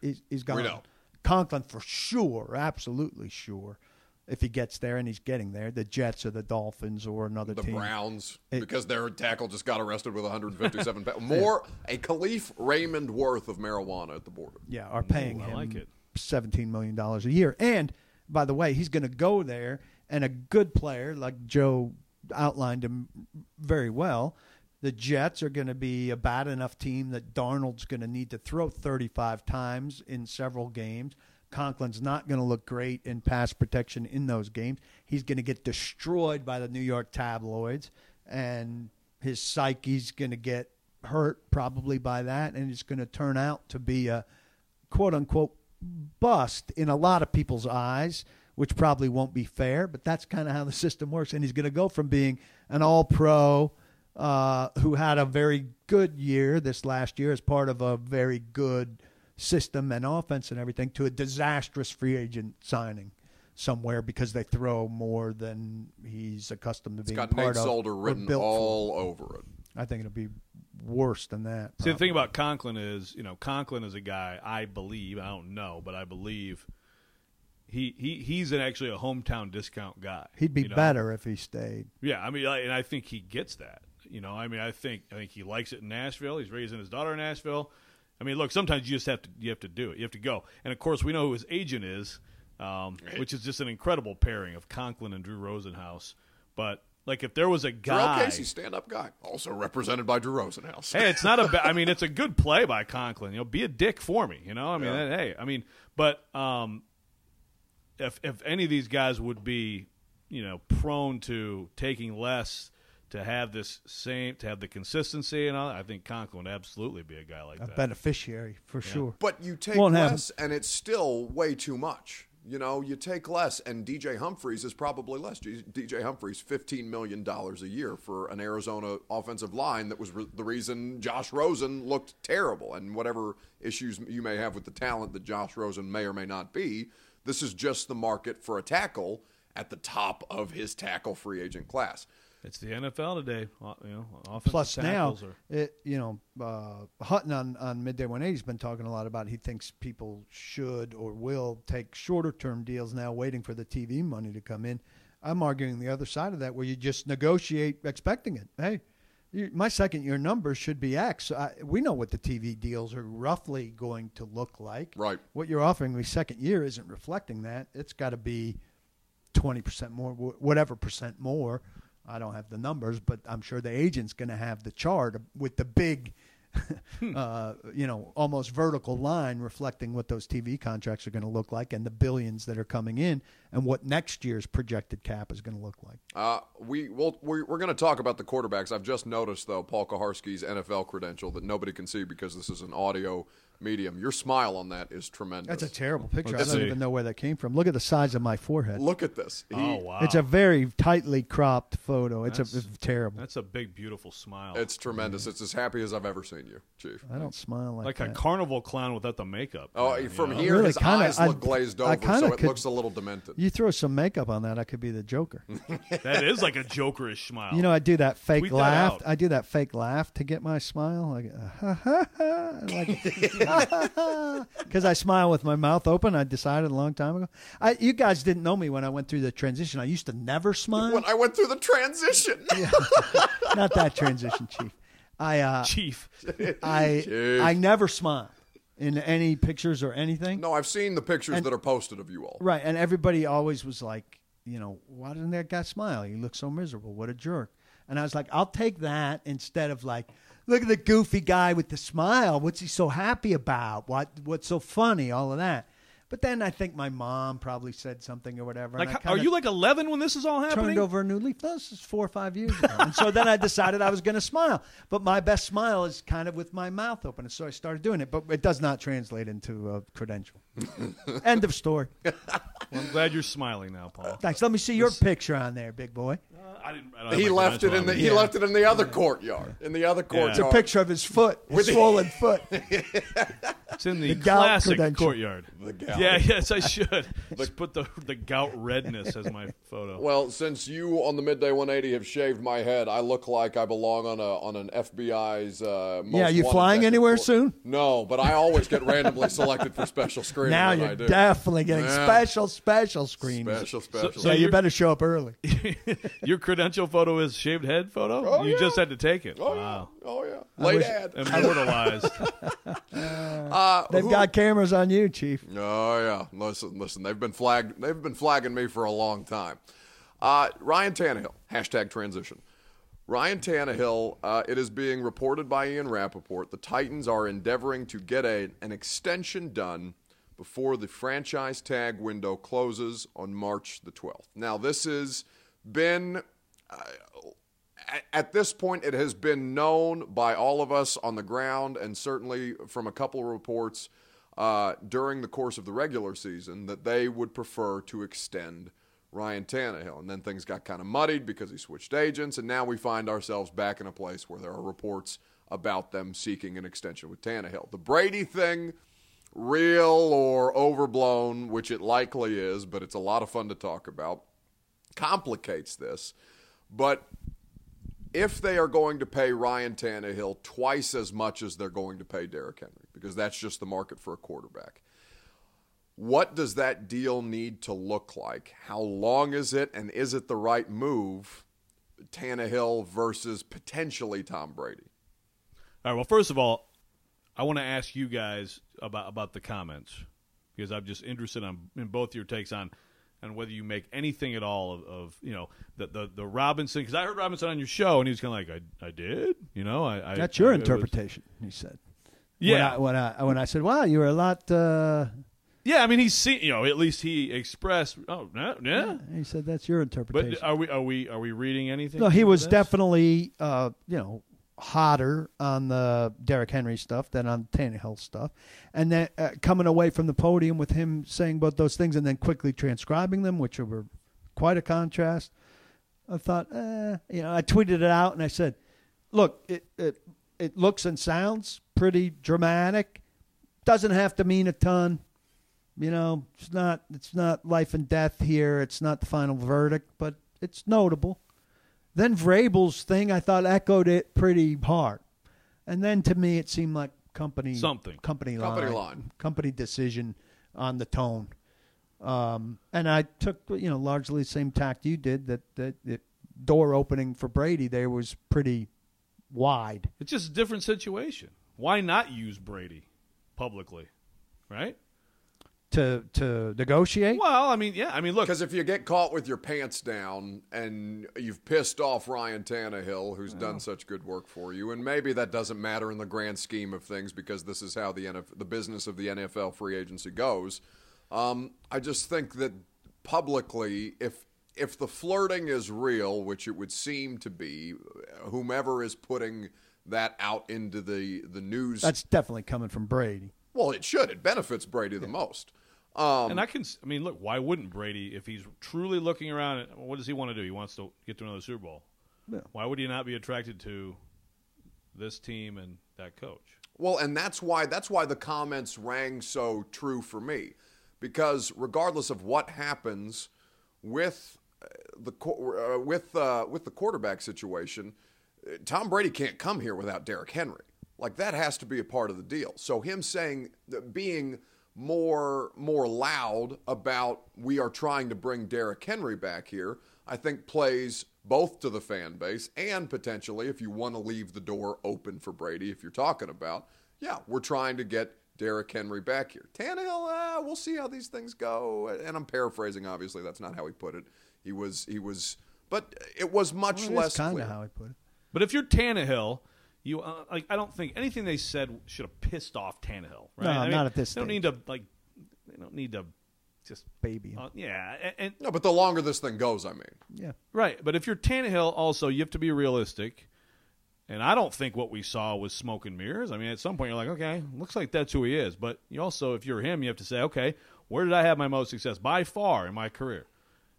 C: he's, he's gone.
A: We know.
C: Conklin for sure, absolutely sure. If he gets there and he's getting there, the Jets or the Dolphins or another
A: The
C: team.
A: Browns,
C: It-
A: because their tackle just got arrested with 157 pounds. More, a Kalif Raymond worth of marijuana at the border.
C: yeah, are paying
B: Ooh, I
C: him
B: like it.
C: seventeen million dollars a year. And by the way, he's going to go there, and a good player like Joe outlined him very well. The Jets are going to be a bad enough team that Darnold's going to need to throw 35 times in several games. Conklin's not going to look great in pass protection in those games. He's going to get destroyed by the New York tabloids, and his psyche's going to get hurt probably by that, and it's going to turn out to be a quote unquote bust in a lot of people's eyes, which probably won't be fair, but that's kind of how the system works. And he's going to go from being an all pro uh, who had a very good year this last year as part of a very good system and offense and everything to a disastrous free agent signing somewhere because they throw more than he's accustomed to
A: It's
C: being
A: got
C: part
A: Nate
C: of.
A: Solder written
C: built for.
A: all over it.
C: I think it'll be worse than that.
B: See, the thing about Conklin is, you know, Conklin is a guy I believe, I don't know, but I believe he, he he's an actually a hometown discount guy.
C: He'd be
B: you know?
C: better if he stayed.
B: Yeah, I mean, I, and I think he gets that. You know, I mean, I think I think he likes it in Nashville. He's raising his daughter in Nashville. I mean, look, sometimes you just have to you have to do it. You have to go. And of course, we know who his agent is, um, which is just an incredible pairing of Conklin and Drew Rosenhaus. But like, if there was a
A: guy,
B: guy,
A: Casey, stand-up guy, also represented by Drew Rosenhaus.
B: hey, it's not a. Ba- I mean, it's a good play by Conklin. You know, be a dick for me. You know, I mean,
A: Yeah.
B: hey, I mean, but um, if if any of these guys would be, you know, prone to taking less to have this same to have the consistency and all, I think Conklin would absolutely be a guy like
C: A
B: that.
C: beneficiary for sure.
A: But you take
C: Won't happen.
A: less, and it's still way too much. You know, you take less, and DJ Humphries is probably less. DJ Humphries, fifteen million dollars a year for an Arizona offensive line that was re- the reason Josh Rosen looked terrible. And whatever issues you may have with the talent that Josh Rosen may or may not be, this is just the market for a tackle at the top of his tackle free agent class.
B: It's the NFL today. You know, offensive
C: Plus now,
B: tackles are.
C: it, you know, uh, Hutton on, on Midday 180 has been talking a lot about he thinks people should or will take shorter term deals now, waiting for the TV money to come in. I'm arguing the other side of that, where you just negotiate expecting it. Hey, you, my second year number should be X. I, we know what the TV deals are roughly going to look like.
A: Right.
C: What you're offering me second year isn't reflecting that. It's got to be 20% more, whatever percent more. I don't have the numbers, but I'm sure the agent's going to have the chart with the big, uh, you know, almost vertical line reflecting what those TV contracts are going to look like and the billions that are coming in and what next year's projected cap is going to look like.
A: Uh, we will we're, we're going to talk about the quarterbacks. I've just noticed though Paul Kuharsky's NFL credential that nobody can see because this is an audio medium. Your smile on that is tremendous.
C: That's a terrible picture.
B: Let's
C: I don't
B: see.
C: even know where that came from. Look at the size of my forehead.
A: Look at this. He-
B: Oh wow,
C: It's a very tightly cropped photo. It's, a, it's terrible.
B: that's a big, beautiful smile.
A: It's tremendous. It's as happy as I've ever seen you, Chief.
C: I don't smile like, that.
B: like
C: that.
B: a carnival clown without the makeup.
A: Oh,
B: you
A: from
B: know?
A: here,
C: Really,
A: his
C: kinda-
A: eyes
C: I-
A: look glazed over,
C: kinda
A: so it
C: could-
A: looks a little demented.
C: You throw some makeup on that, I could be the Joker.
B: that is like a jokerish smile.
C: You know, I do that fake
B: Tweet that
C: laugh.
B: out.
C: I do that fake laugh to get my smile, like uh, ha ha ha, like because I smile with my mouth open. I decided a long time ago. I, you guys didn't know me when I went through the transition. I used to never smile.
A: when I went through the transition,
C: Not that transition, Chief. I uh,
B: Chief.
C: I
A: Chief.
C: I never smile in any pictures or anything.
A: no, I've seen the pictures
C: And-
A: that are posted of you all.
C: Right, and everybody always was like, you know, why doesn't that guy smile? He looks so miserable. What a jerk. And I was like, I'll take that instead of like, look at the goofy guy with the smile. What's he so happy about? What what's so funny? All of that. But then I think my mom probably said something or whatever.
B: Like,
C: and I
B: how- are you like 11 when this is all happening?
C: turned over a new leaf? This is four or five years ago. and so then I decided I was going to smile. But my best smile is kind of with my mouth open. And so I started doing it. But it does not translate into a credential. End of story.
B: Well, I'm glad you're smiling now, Paul.
C: Thanks. Let me see your picture on there, big boy.
B: I didn't. I don't
A: He
B: my
A: left it in the
B: on
A: he left it in the other courtyard. In the other courtyard.
C: It's a picture of his foot, his
A: With the-
C: swollen foot.
B: It's in the,
C: The gout
B: classic
C: credential.
B: courtyard.
A: The gout.
B: Yeah, yes, I should. Just put the the gout redness as my photo.
A: Well, since you on the midday 180 have shaved my head, I look like I belong on a on an FBI's. Uh, most
C: Yeah, you
A: wanted
C: flying
A: detective
C: anywhere
A: force.
C: soon?
A: No, but I always get randomly selected for special screening.
C: Now
A: when
C: you're
A: I do.
C: definitely getting
A: Yeah.
C: special, special screens.
A: special, special.
B: so
C: So you
B: you're-
C: better show up early.
B: Your credential photo is shaved head photo.
A: Oh,
B: you
A: yeah.
B: just had to take it.
A: oh
B: wow,
A: yeah, oh yeah. Late ad.
B: immortalized.
A: Uh,
C: They've
A: who-
C: got cameras on you, Chief.
A: Oh yeah, listen, listen. They've been flagged. They've been flagging me for a long time. Uh, Ryan Tannehill hashtag transition. Ryan Tannehill. Uh, it is being reported by Ian Rapoport. The Titans are endeavoring to get a, an extension done before the franchise tag window closes on March the 12th. Now this has been at- at this point, it has been known by all of us on the ground, and certainly from a couple of reports uh, during the course of the regular season, that they would prefer to extend Ryan Tannehill. And then things got kind of muddied because he switched agents, and now we find ourselves back in a place where there are reports about them seeking an extension with Tannehill. The Brady thing, real or overblown, which it likely is, but it's a lot of fun to talk about, complicates this. But if they are going to pay Ryan Tannehill twice as much as they're going to pay Derrick Henry, because that's just the market for a quarterback, what does that deal need to look like? How long is it, and is it the right move, Tannehill versus potentially Tom Brady?
B: All right. Well, first of all, I want to ask you guys about about the comments because I'm just interested in both your takes on on whether you make anything at all of, of you know the the, the Robinson because I heard Robinson on your show and he was kind of like I I did you know I, I
C: That's your
B: I- it was-
C: interpretation, he said.
B: yeah
C: When I, when I when I said, "Wow, you were a lot," uh,
B: yeah I mean he's seen you know at least he expressed oh yeah, yeah.
C: he said, "That's your interpretation."
B: but are we are we are we reading anything?
C: no, he was
B: this?
C: definitely, uh, you know, hotter on the Derrick Henry stuff than on Tannehill stuff, and then uh, coming away from the podium with him saying both those things and then quickly transcribing them, which were quite a contrast. I thought, eh, you know, I tweeted it out and I said, "Look, it it it looks and sounds pretty dramatic. Doesn't have to mean a ton." You know, it's not it's not life and death here. It's not the final verdict, but it's notable. Then Vrabel's thing, I thought echoed it pretty hard, and then to me it seemed like company
B: Something.
C: company line
A: Company
C: line,
A: line.
C: company decision on the tone. Um, and I took you know largely the same tact you did that that, that door opening for Brady there was pretty wide.
B: It's just a different situation. Why not use Brady publicly, right?
C: To to negotiate.
B: Well, I mean, yeah, I mean, look,
A: Because if you get caught with your pants down and you've pissed off Ryan Tannehill, who's done such good work for you, and maybe that doesn't matter in the grand scheme of things because this is how the NF- the business of the NFL free agency goes. Um, I just think that publicly, if if the flirting is real, which it would seem to be, whomever is putting that out into the the news,
C: That's definitely coming from Brady.
A: well, it should. It benefits Brady the most. Um,
B: and I can, I mean, look, why wouldn't Brady, if he's truly looking around, what does he want to do? He wants to get to another Super Bowl.
C: Yeah.
B: Why would he not be attracted to this team and that coach?
A: Well, and that's why that's why the comments rang so true for me, because regardless of what happens with uh, the uh, with uh, with the quarterback situation, uh, Tom Brady can't come here without Derrick Henry. Like that has to be a part of the deal. So him saying that being more more loud about we are trying to bring Derrick Henry back here, I think plays both to the fan base and potentially if you want to leave the door open for Brady, if you're talking about, yeah, we're trying to get Derrick Henry back here. Tannehill, uh, we'll see how these things go. And I'm paraphrasing, obviously, that's not how he put it. He was he was, but it was much
C: Well,
A: less
C: kind of how he put it.
B: But if you're Tannehill, You uh, like I don't think anything they said should have pissed off Tannehill. Right?
C: No,
B: I mean,
C: not at this
B: They don't
C: stage.
B: need to like. They don't need to just
C: baby.
B: uh, yeah. And, and
A: No, but the longer this thing goes, I mean,
C: yeah.
B: right, but if you're Tannehill, also you have to be realistic. And I don't think what we saw was smoke and mirrors. I mean, at some point you're like, okay, looks like that's who he is. But you also, if you're him, you have to say, okay, where did I have my most success by far in my career?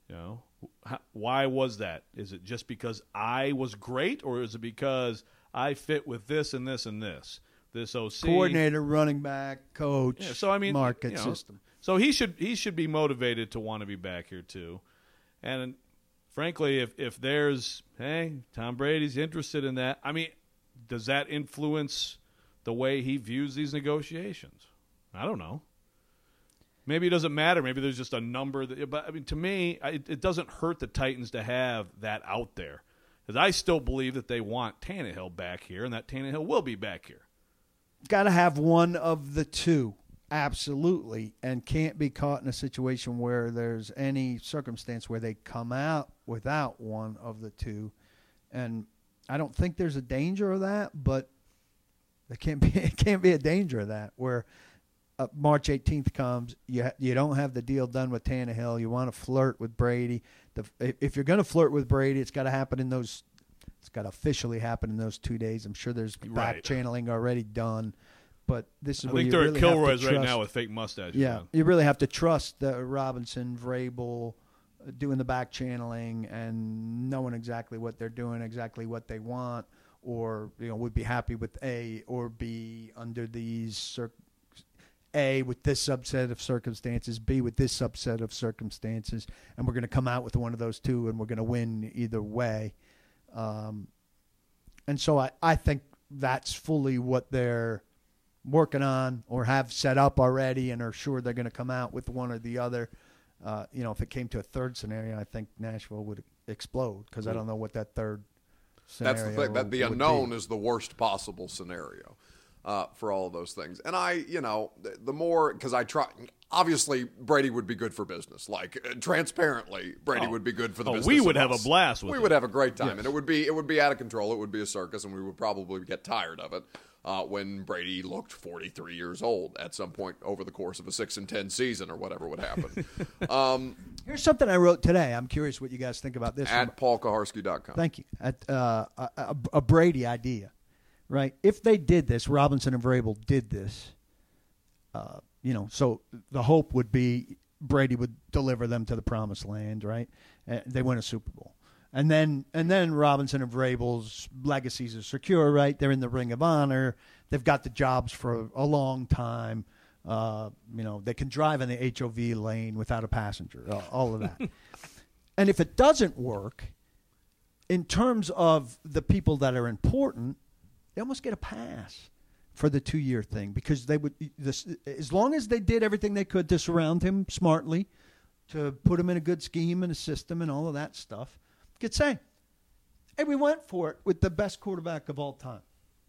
B: You know, How, why was that? Is it just because I was great, or is it because I fit with this and this and this? This OC
C: Coordinator, running back, coach.
B: Yeah, so I mean,
C: market
B: you know,
C: system.
B: So he should he should be motivated to want to be back here too. And frankly, if if there's hey Tom Brady's interested in that, I mean, does that influence the way he views these negotiations? I don't know. Maybe it doesn't matter. Maybe there's just a number. That, but I mean, to me, it, it doesn't hurt the Titans to have that out there, because I still believe that they want Tannehill back here, and that Tannehill will be back here.
C: Got to have one of the two, absolutely, and can't be caught in a situation where there's any circumstance where they come out without one of the two. And I don't think there's a danger of that, but there can't be it can't be a danger of that where uh, March 18th comes, you ha- you don't have the deal done with Tannehill. You want to flirt with Brady. The, if- you're going to flirt with Brady, it's got to happen in those. It's got to officially happen in those two days. I'm sure there's back
B: Right.
C: channeling already done, but this is
B: I
C: where
B: think
C: you
B: they're
C: really
B: at
C: have to
B: Kilroy's right now with fake mustaches.
C: yeah,
B: man.
C: you really have to trust the Robinson, Vrabel, uh, doing the back channeling and knowing exactly what they're doing, exactly what they want, or you know would be happy with A or B under these cir- A with this subset of circumstances, B with this subset of circumstances, and we're going to come out with one of those two, and we're going to win either way. Um, and so I, I think that's fully what they're working on or have set up already and are sure they're going to come out with one or the other. Uh, you know, if it came to a third scenario, I think Nashville would explode because I don't know what that third scenario
A: That's the thing. That the unknown is the worst possible scenario uh, for all of those things. And I, you know, the, the more because I try. Obviously, Brady would be good for business. Like uh, transparently, Brady
B: Oh.
A: would be good for the
B: Oh,
A: business.
B: we would have
A: us.
B: a blast with
A: We
B: it.
A: would have a great time,
B: Yes.
A: and it would be it would be out of control. It would be a circus, and we would probably get tired of it. Uh, when Brady looked 43 years old at some point over the course of a six and ten season or whatever would happen. um,
C: Here's something I wrote today. I'm curious what you guys think about this.
A: at paulkuharsky.com.
C: Thank you. At uh, a, a, a Brady idea, right? If they did this, Robinson and Vrabel did this. Uh, you know, so the hope would be Brady would deliver them to the promised land, right? Uh, they win a Super Bowl, and then and then Robinson and Vrabel's legacies are secure, right? They're in the Ring of Honor. They've got the jobs for a long time. Uh, you know, they can drive in the HOV lane without a passenger. All of that. and if it doesn't work, in terms of the people that are important, they almost get a pass for the two year thing because they would this as long as they did everything they could to surround him smartly, to put him in a good scheme and a system and all of that stuff, could say, "Hey, we went for it with the best quarterback of all time."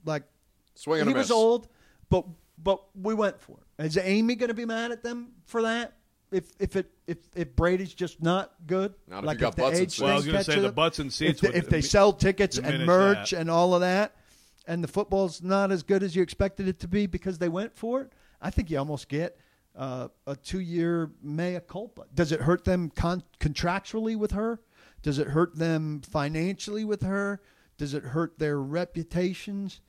C: Like
A: Swing and
C: he
A: a
C: was
A: miss.
C: old, but but we went for it. Is Amy going to be mad at them for that? If if it if if Brady's just not good,
A: Not if
C: like
A: you got
C: the
A: butts and
C: age
A: seats.
B: Well, I was gonna say the butts and seats
C: If, they-
B: would
C: if they sell tickets and merch
B: that.
C: and all of that, and the football's not as good as you expected it to be because they went for it, I think you almost get uh, a two-year mea culpa. Does it hurt them con- contractually with her? Does it hurt them financially with her? Does it hurt their reputations?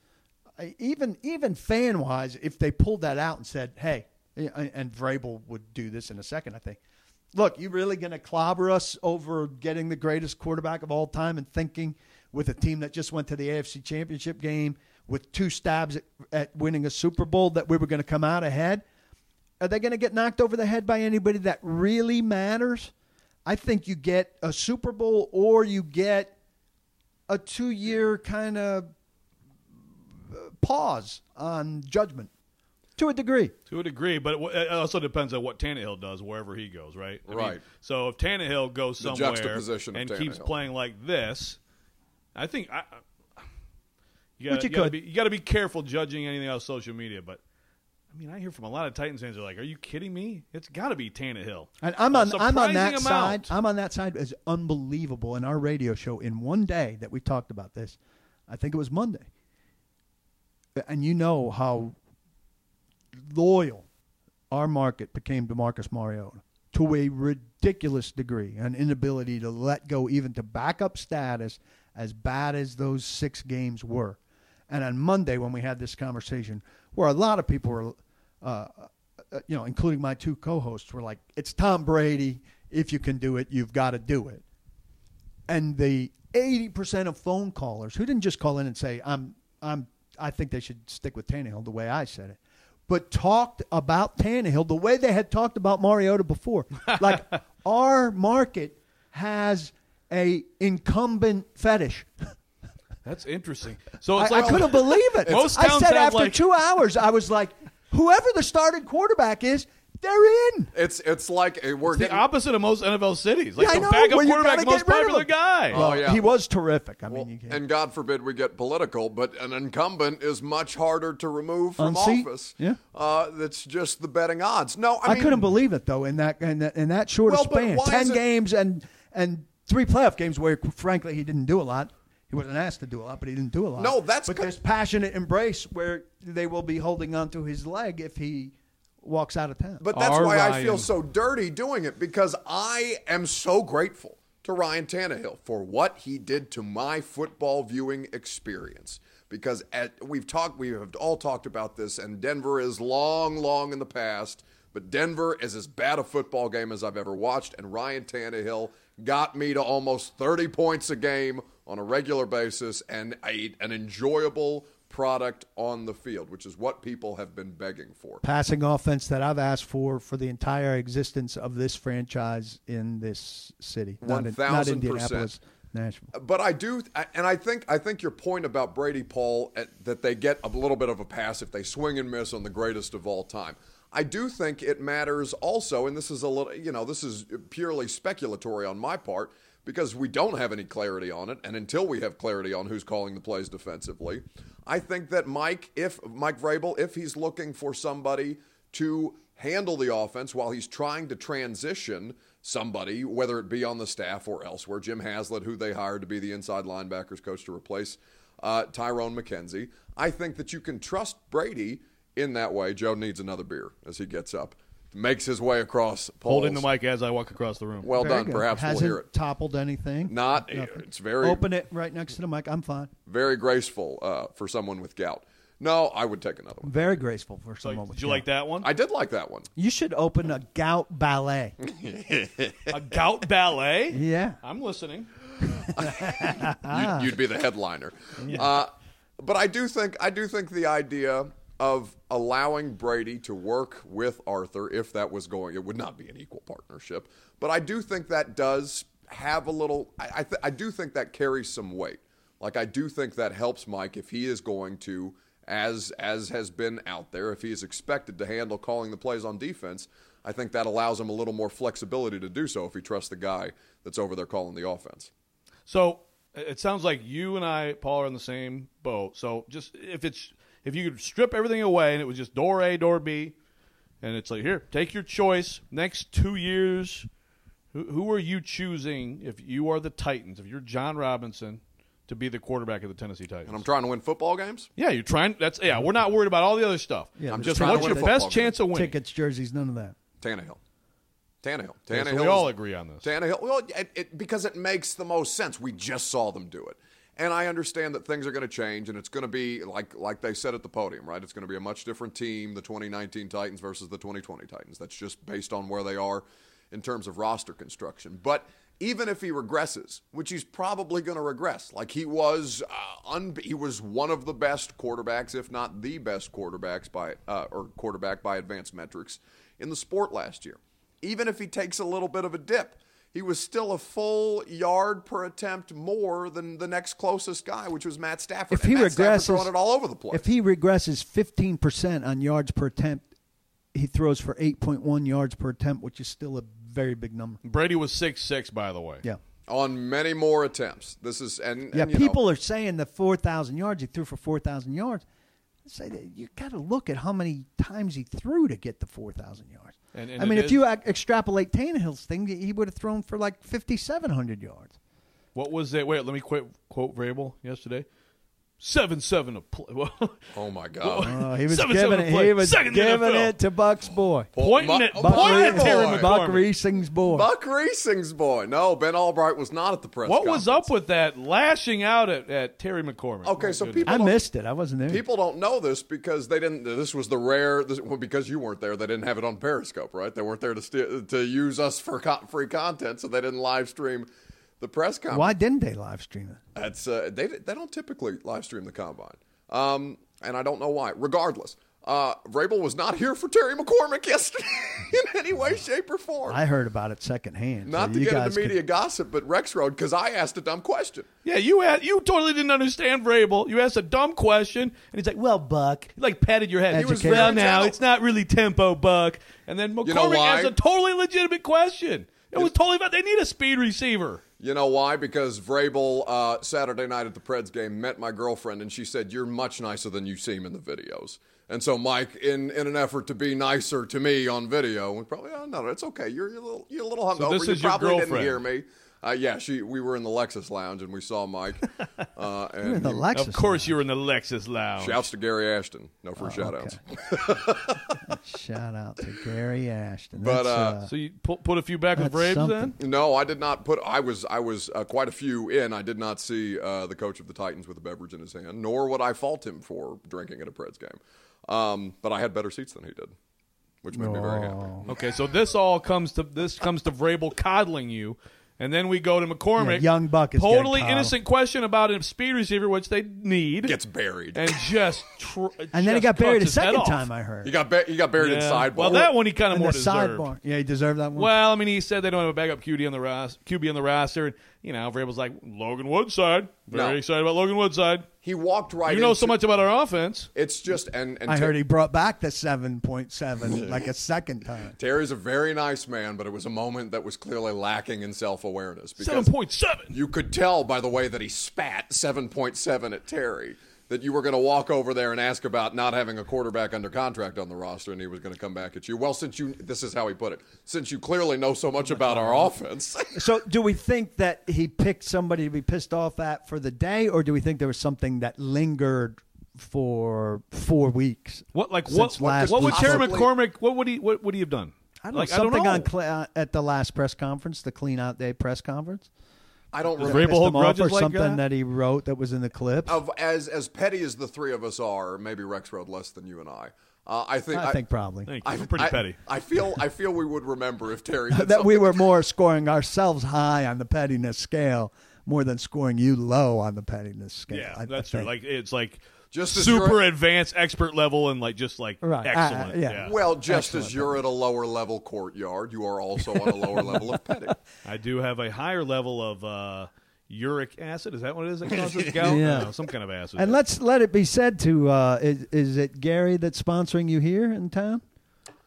C: Even even fan wise, if they pulled that out and said, "Hey," and and Vrabel would do this in a second, I think. Look, you really going to clobber us over getting the greatest quarterback of all time and thinking with a team that just went to the AFC Championship game with two stabs at, at winning a Super Bowl that we were going to come out ahead? Are they going to get knocked over the head by anybody that really matters? I think you get a Super Bowl or you get a two year kind of uh, pause on judgment to a degree.
B: To a degree, but it also depends on what Tannehill does wherever he goes, right? I mean,
A: Right.
B: so if Tannehill goes
A: The
B: somewhere
A: juxtaposition of
B: and keeps playing like this, I think I, you got to be you got to be careful judging anything on social media. But I mean, I hear from a lot of Titans fans are like, "Are you kidding me? It's got to be Tannehill."
C: And I'm on I'm on that
B: surprising
C: side. I'm on that side is unbelievable. In our radio show, in one day that we talked about this, I think it was Monday. and you know how loyal our market became to Marcus Mariota to a ridiculous degree, an inability to let go, even to backup status, as bad as those six games were. And on Monday, when we had this conversation, where a lot of people were, uh, uh, you know, including my two co-hosts, were like, "It's Tom Brady. If you can do it, you've got to do it." And the 80% of phone callers who didn't just call in and say, "I'm, I'm, I think they should stick with Tannehill," the way I said it, but talked about Tannehill the way they had talked about Mariota before. like our market has a incumbent fetish.
B: That's interesting. So
C: I,
B: like
C: I couldn't believe it.
B: Most
C: I
B: towns
C: said after
B: like-
C: two hours, I was like, whoever the starting quarterback is, they're in.
A: It's it's like a, we're
B: It's the opposite of most NFL cities. Like
C: Yeah, I
B: the
C: know,
B: backup
C: where
B: quarterback,
C: gotta
B: most
C: get rid of
B: popular
C: him.
B: guy.
A: Oh, yeah.
C: He was terrific. I mean,
A: Well,
C: you can't.
A: and God forbid we get political, but an incumbent is much harder to remove from
C: Unseat?
A: office.
C: Yeah.
A: uh, that's just the betting odds. No, I,
C: I,
A: mean,
C: couldn't believe it though in that in that, in that short
A: Well,
C: of span, ten games and and three playoff games where frankly he didn't do a lot. He wasn't asked to do a lot, but he didn't do a lot.
A: No, that's
C: but
A: co-
C: this passionate embrace where they will be holding onto his leg if he walks out of town.
A: But that's
B: Our
A: why I feel so dirty doing it because I am so grateful to Ryan Tannehill for what he did to my football viewing experience. Because at, we've talked, we have all talked about this, and Denver is long, long in the past. But Denver is as bad a football game as I've ever watched, and Ryan Tannehill got me to almost 30 points a game on a regular basis and a, an enjoyable product on the field, which is what people have been begging for.
C: passing offense that I've asked for for the entire existence of this franchise in this city, not, in, not
A: 1000%.
C: Indianapolis, Nashville.
A: But I do, and I think I think your point about Brady Paul uh, that they get a little bit of a pass if they swing and miss on the greatest of all time. I do think it matters also, and this is a little, you know, this is purely speculatory on my part because we don't have any clarity on it, and until we have clarity on who's calling the plays defensively, I think that Mike, if Mike Vrabel, if he's looking for somebody to handle the offense while he's trying to transition somebody, whether it be on the staff or elsewhere. Jim Haslett, who they hired to be the inside linebackers coach to replace uh, Tyrone McKenzie. I think that you can trust Brady in that way. Joe needs another beer as he gets up, makes his way across. Paul's.
B: Holding the mic as I walk across the room.
A: Well
C: Very
A: done.
C: good.
A: Perhaps
C: Hasn't
A: we'll hear it.
C: toppled anything.
A: Not.
C: Nothing.
A: It's very
C: Open it right next to the mic. I'm fine.
A: very graceful uh, for someone with gout. No, I would take another one.
C: Very graceful for
B: So,
C: someone with
B: did you
C: gout.
B: like that one?
A: I did like that one.
C: You should open a gout ballet.
B: a gout ballet?
C: yeah.
B: I'm listening.
A: you'd, you'd be the headliner. Uh, but I do think I do think the idea of allowing Brady to work with Arthur, if that was going, it would not be an equal partnership. But I do think that does have a little. I I, th- I do think that carries some weight. Like I do think that helps Mike if he is going to. As as has been out there, if he is expected to handle calling the plays on defense, I think that allows him a little more flexibility to do so if he trusts the guy that's over there calling the offense.
B: So it sounds like you and I, Paul, are in the same boat. So just if it's if you could strip everything away and it was just door A, door B, and it's like here, take your choice. Next two years, who, who are you choosing if you are the Titans? If you're Jon Robinson to be the quarterback of the Tennessee Titans?
A: And I'm trying to win football games.
B: yeah, you're trying. That's yeah. We're not worried about all the other stuff.
C: Yeah,
A: I'm just
B: just what's your best
A: football
B: chance of winning?
C: Tickets, jerseys, none of that.
A: Tannehill. Tannehill.
B: Yeah,
A: Tannehill.
B: so we all agree on this.
A: Tannehill. Well, it, it, because it makes the most sense. We just saw them do it, and I understand that things are going to change, and it's going to be like like they said at the podium, right? It's going to be a much different team, the 2019 Titans versus the 2020 Titans. That's just based on where they are in terms of roster construction. But even if he regresses, which he's probably going to regress, like he was, uh, un- he was one of the best quarterbacks, if not the best quarterbacks by uh, or quarterback by advanced metrics in the sport last year. Even if he takes a little bit of a dip, he was still a full yard per attempt more than the next closest guy, which was Matt Stafford.
C: If he
A: Matt
C: regresses,
A: throwing it all over the place.
C: If he regresses 15% on yards per attempt, he throws for 8.1 yards per attempt, which is still a very big number.
B: Brady was six six, by the way.
C: Yeah.
A: on many more attempts, this is and,
C: Yeah,
A: and, you know,
C: people are saying the 4,000 yards, he threw for 4,000 yards. I say that you got to look at how many times he threw to get the 4,000 yards.
B: And- and
C: I mean, if
B: is-
C: you ac- extrapolate Tannehill's thing, he would have thrown for like 5,700 yards.
B: What was it? Wait, let me quote quote Vrabel yesterday. Seven seven a play.
A: Oh my God.
C: Oh, he was
B: Seven,
C: giving
B: seven
C: it. He was
B: Second
C: giving
B: NFL.
C: it to Buck's boy.
B: pointing
A: Bu-
B: at
A: Buck
B: pointing at
A: Reising's
B: Terry
A: boy.
B: McCormick.
C: Buck Reising's boy.
A: Buck Reising's boy. No, Ben Allbright was not at the press.
B: What was up with that lashing out at, at Terry McCormick?
A: Okay,
B: My
A: so
B: goodness.
A: people
C: I missed it. I wasn't there.
A: People don't know this because they didn't. This was the rare. This, well, because you weren't there, they didn't have it on Periscope, right? They weren't there to sti to use us for co- free content, so they didn't live stream the press conference.
C: Why didn't they live stream it?
A: That's uh, they they don't typically live stream the combine, um, and I don't know why. Regardless, uh, Vrabel was not here for Terry McCormick yesterday in any way, shape, or form.
C: I heard about it secondhand.
A: not
C: so
A: to
C: you
A: get
C: guys
A: into
C: could-
A: media gossip, but Rexrode because I asked a dumb question.
B: Yeah, you had, you totally didn't understand Vrabel. You asked a dumb question, and he's like, "Well, Buck," he like patted your head.
C: He was
B: well, now it's not really tempo, Buck. And then McCormick
A: know
B: asked a totally legitimate question. It was totally about they need a speed receiver.
A: You know why? Because Vrabel uh, Saturday night at the Preds game met my girlfriend, and she said, "You're much nicer than you seem in the videos." And so Mike, in, in an effort to be nicer to me on video, was probably, "Oh no, it's okay. You're, you're a little, you're a little hungover.
B: this
A: you
B: is your
A: probably didn't
B: girlfriend.
A: hear me." Uh, yeah, she. We were in the Lexus Lounge and we saw Mike. Uh, and
C: in the
A: he-
C: Lexus.
B: Of course, you were in the Lexus Lounge.
A: Shouts to Gary Ashton. No
C: Oh,
A: free shout outs.
C: Shout out to Gary Ashton.
A: But,
C: That's,
A: uh,
B: So you put, put a few back with
C: That's
B: Braves
C: something.
B: then?
A: No, I did not put. I was I was uh, quite a few in. I did not see uh, the coach of the Titans with a beverage in his hand, nor would I fault him for drinking at a Preds game. Um, but I had better seats than he did, which made me very happy.
C: Oh.
B: Okay, so this all comes to this comes to Vrabel coddling you, and then we go to McCormick.
C: Yeah, young Buck is
B: totally innocent question about a speed receiver, which they need,
A: Gets buried.
B: and just tr-
C: and then he got buried a
B: cuts his head
C: second time. I heard.
A: he got ba- he got buried in
B: Yeah.
A: sidebar.
B: Well, that one he kind of more deserved.
C: sidebar. Yeah, he deserved that one.
B: Well, I mean, he said they don't have a backup QB on the ros- QB on the roster, and you know, Vrabel's like Logan Woodside. Very
A: No.
B: excited about Logan Woodside.
A: He walked right.
B: You know
A: into-
B: so much about our offense.
A: It's just and and
C: I
A: Ter-
C: heard he brought back the seven point seven like a second time.
A: Terry's a very nice man, but it was a moment that was clearly lacking in self awareness
B: Seven
A: because
B: point seven.
A: you could tell by the way that he spat seven point seven at Terry. That you were going to walk over there and ask about not having a quarterback under contract on the roster, and he was going to come back at you. Well, since you, this is how he put it, since you clearly know so much about our offense,
C: So, do we think that he picked somebody to be pissed off at for the day, or do we think there was something that lingered for four weeks?
B: What like what?
C: Since last
B: What would
C: week.
B: Terry McCormick? What would he? What would he have done?
C: I don't know something
B: I don't know.
C: on cl- uh, at the last press conference, the clean out day press conference.
A: I don't
B: Does
A: remember.
B: Vrabel hold
C: him off,
B: grudges
C: or
B: like
C: something
B: that?
C: that he wrote that was in the clips.
A: Of as as petty as the three of us are, maybe Rexrode less than you and I. Uh, I think
C: I think probably
B: Thank you.
A: I,
B: We're pretty
A: I-
B: petty.
A: I feel I feel we would remember if Terry did
C: that we were more scoring ourselves high on the pettiness scale more than scoring you low on the pettiness scale.
B: Yeah,
C: I- I
B: that's true. Like it's like
A: Just as
B: super
A: you're-
B: advanced, expert level, and like just like
C: Right. Uh,
B: excellent.
C: yeah.
B: yeah.
A: Well, just
C: Excellent.
A: as you're at a lower level courtyard, you are also on a lower level of petty.
B: I do have a higher level of uh, uric acid. Is that what it is that causes gout?
C: Yeah.
B: No, some kind of acid.
C: and let's let it be said to uh, is, is it Gary that's sponsoring you here in town?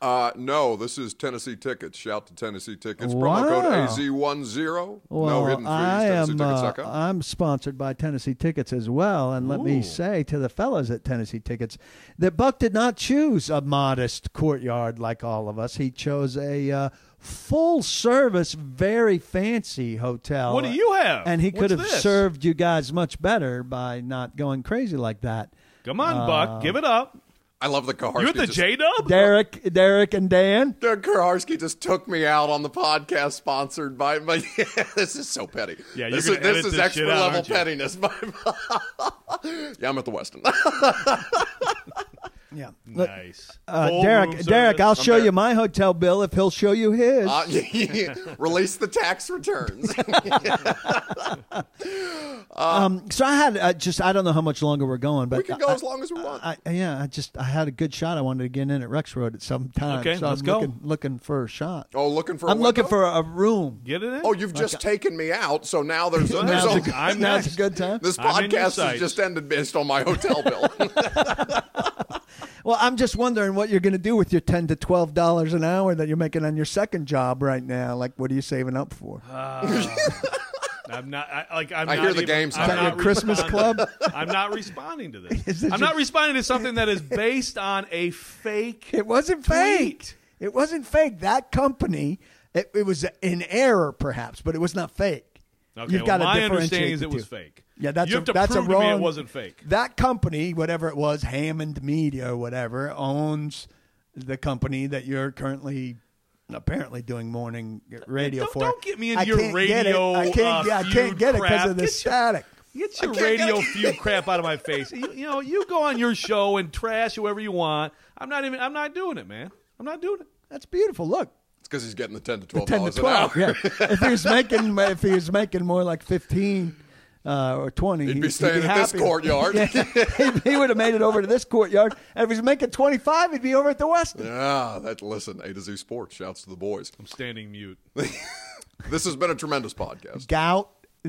A: Uh, no, this is Tennessee Tickets. Shout to Tennessee Tickets.
C: Wow.
A: Promo code AZ10.
C: Well,
A: no hidden fees.
C: I am. Uh, I'm sponsored by Tennessee Tickets as well, and let me say to the fellas at Tennessee Tickets that Buck did not choose a modest courtyard like all of us. He chose a uh, full-service, very fancy hotel.
B: what do you have?
C: And he could
B: What's
C: have
B: this?
C: served you guys much better by not going crazy like that.
B: Come on,
C: Uh,
B: Buck, give it up.
A: I love the Kuharsky.
B: You at the J Dub?
C: Derek, Derek, and Dan.
A: Doug Kuharsky just took me out on the podcast sponsored by. But yeah, this is so petty.
B: Yeah, you're
A: this
B: gonna
A: is, this
B: edit
A: is
B: this
A: expert
B: shit out,
A: level
B: aren't you?
A: pettiness. yeah, I'm at the Westin.
C: Yeah.
B: Nice.
C: Uh,
B: Full
C: Derek,
B: room
C: Derek,
B: service.
C: I'll
A: I'm
C: show
A: there.
C: you my hotel bill if he'll show you his.
A: Uh, release the tax returns.
C: um, so I had uh, just I don't know how much longer we're going, but
A: we can go
C: I,
A: as long as we want.
C: I, yeah, I just I had a good shot. I wanted to get in at Rexrode at some time.
B: Okay,
C: so
B: let's
C: I'm
B: go.
C: Looking, looking for a shot.
A: oh, looking for.
C: I'm
A: a
C: looking for a room.
B: Get it in?
A: Oh, you've just taken me out, so now there's there's
B: Now's
A: a,
B: a good- I'm
C: Now's a good time.
A: this
B: I'm in your
A: podcast has just ended based on my hotel bill.
C: Well, I'm just wondering what you're going to do with your ten to twelve dollars an hour that you're making on your second job right now. Like, what are you saving up for?
B: Uh, I'm not. I, like I'm
A: I
B: not
A: hear the
B: even-
A: game's
B: I'm not
C: Your Christmas club?
B: I'm not responding to this.
C: This
B: I'm
C: your-
B: not responding to something that is based on a fake.
C: It wasn't fake. It wasn't fake. That company, it, it was an error, perhaps, but it was not fake.
B: Okay,
C: You've
B: well,
C: got to
B: my
C: differentiate
B: understanding is
C: the
B: it was
C: two.
B: fake.
C: Yeah, that's
B: you
C: a,
B: have to
C: that's
B: prove
C: a
B: to me it wasn't fake.
C: That company, whatever it was, Hammond Media or whatever, owns the company that you're currently apparently doing morning radio
B: Don't-
C: for.
B: don't get me into
C: I
B: your
C: can't get it.
B: radio,
C: I can't.
B: uh,
C: yeah, I can't
B: feud
C: get it because
B: crap.
C: of the
B: Get your-
C: static.
B: Get your
A: can't
B: radio
A: get-
B: feud crap out of my face. You, you know, you go on your show and trash whoever you want. I'm not even. I'm not doing it, man. I'm not doing it.
C: That's beautiful. Look,
A: because he's getting the ten to twelve
C: ten to
A: dollars an
C: twelve.
A: hour.
C: Yeah. if he was making, if he was making more like fifteen. Uh, or twenty,
A: He'd be staying at this
C: happy.
A: courtyard.
C: Yeah, he, he would have made it over to this courtyard. And if he's making twenty-five, he'd be over at the Westin.
A: Yeah, that listen. A to Z Sports. Shouts to the boys.
B: I'm standing mute.
A: This has been a tremendous podcast.
C: Gout,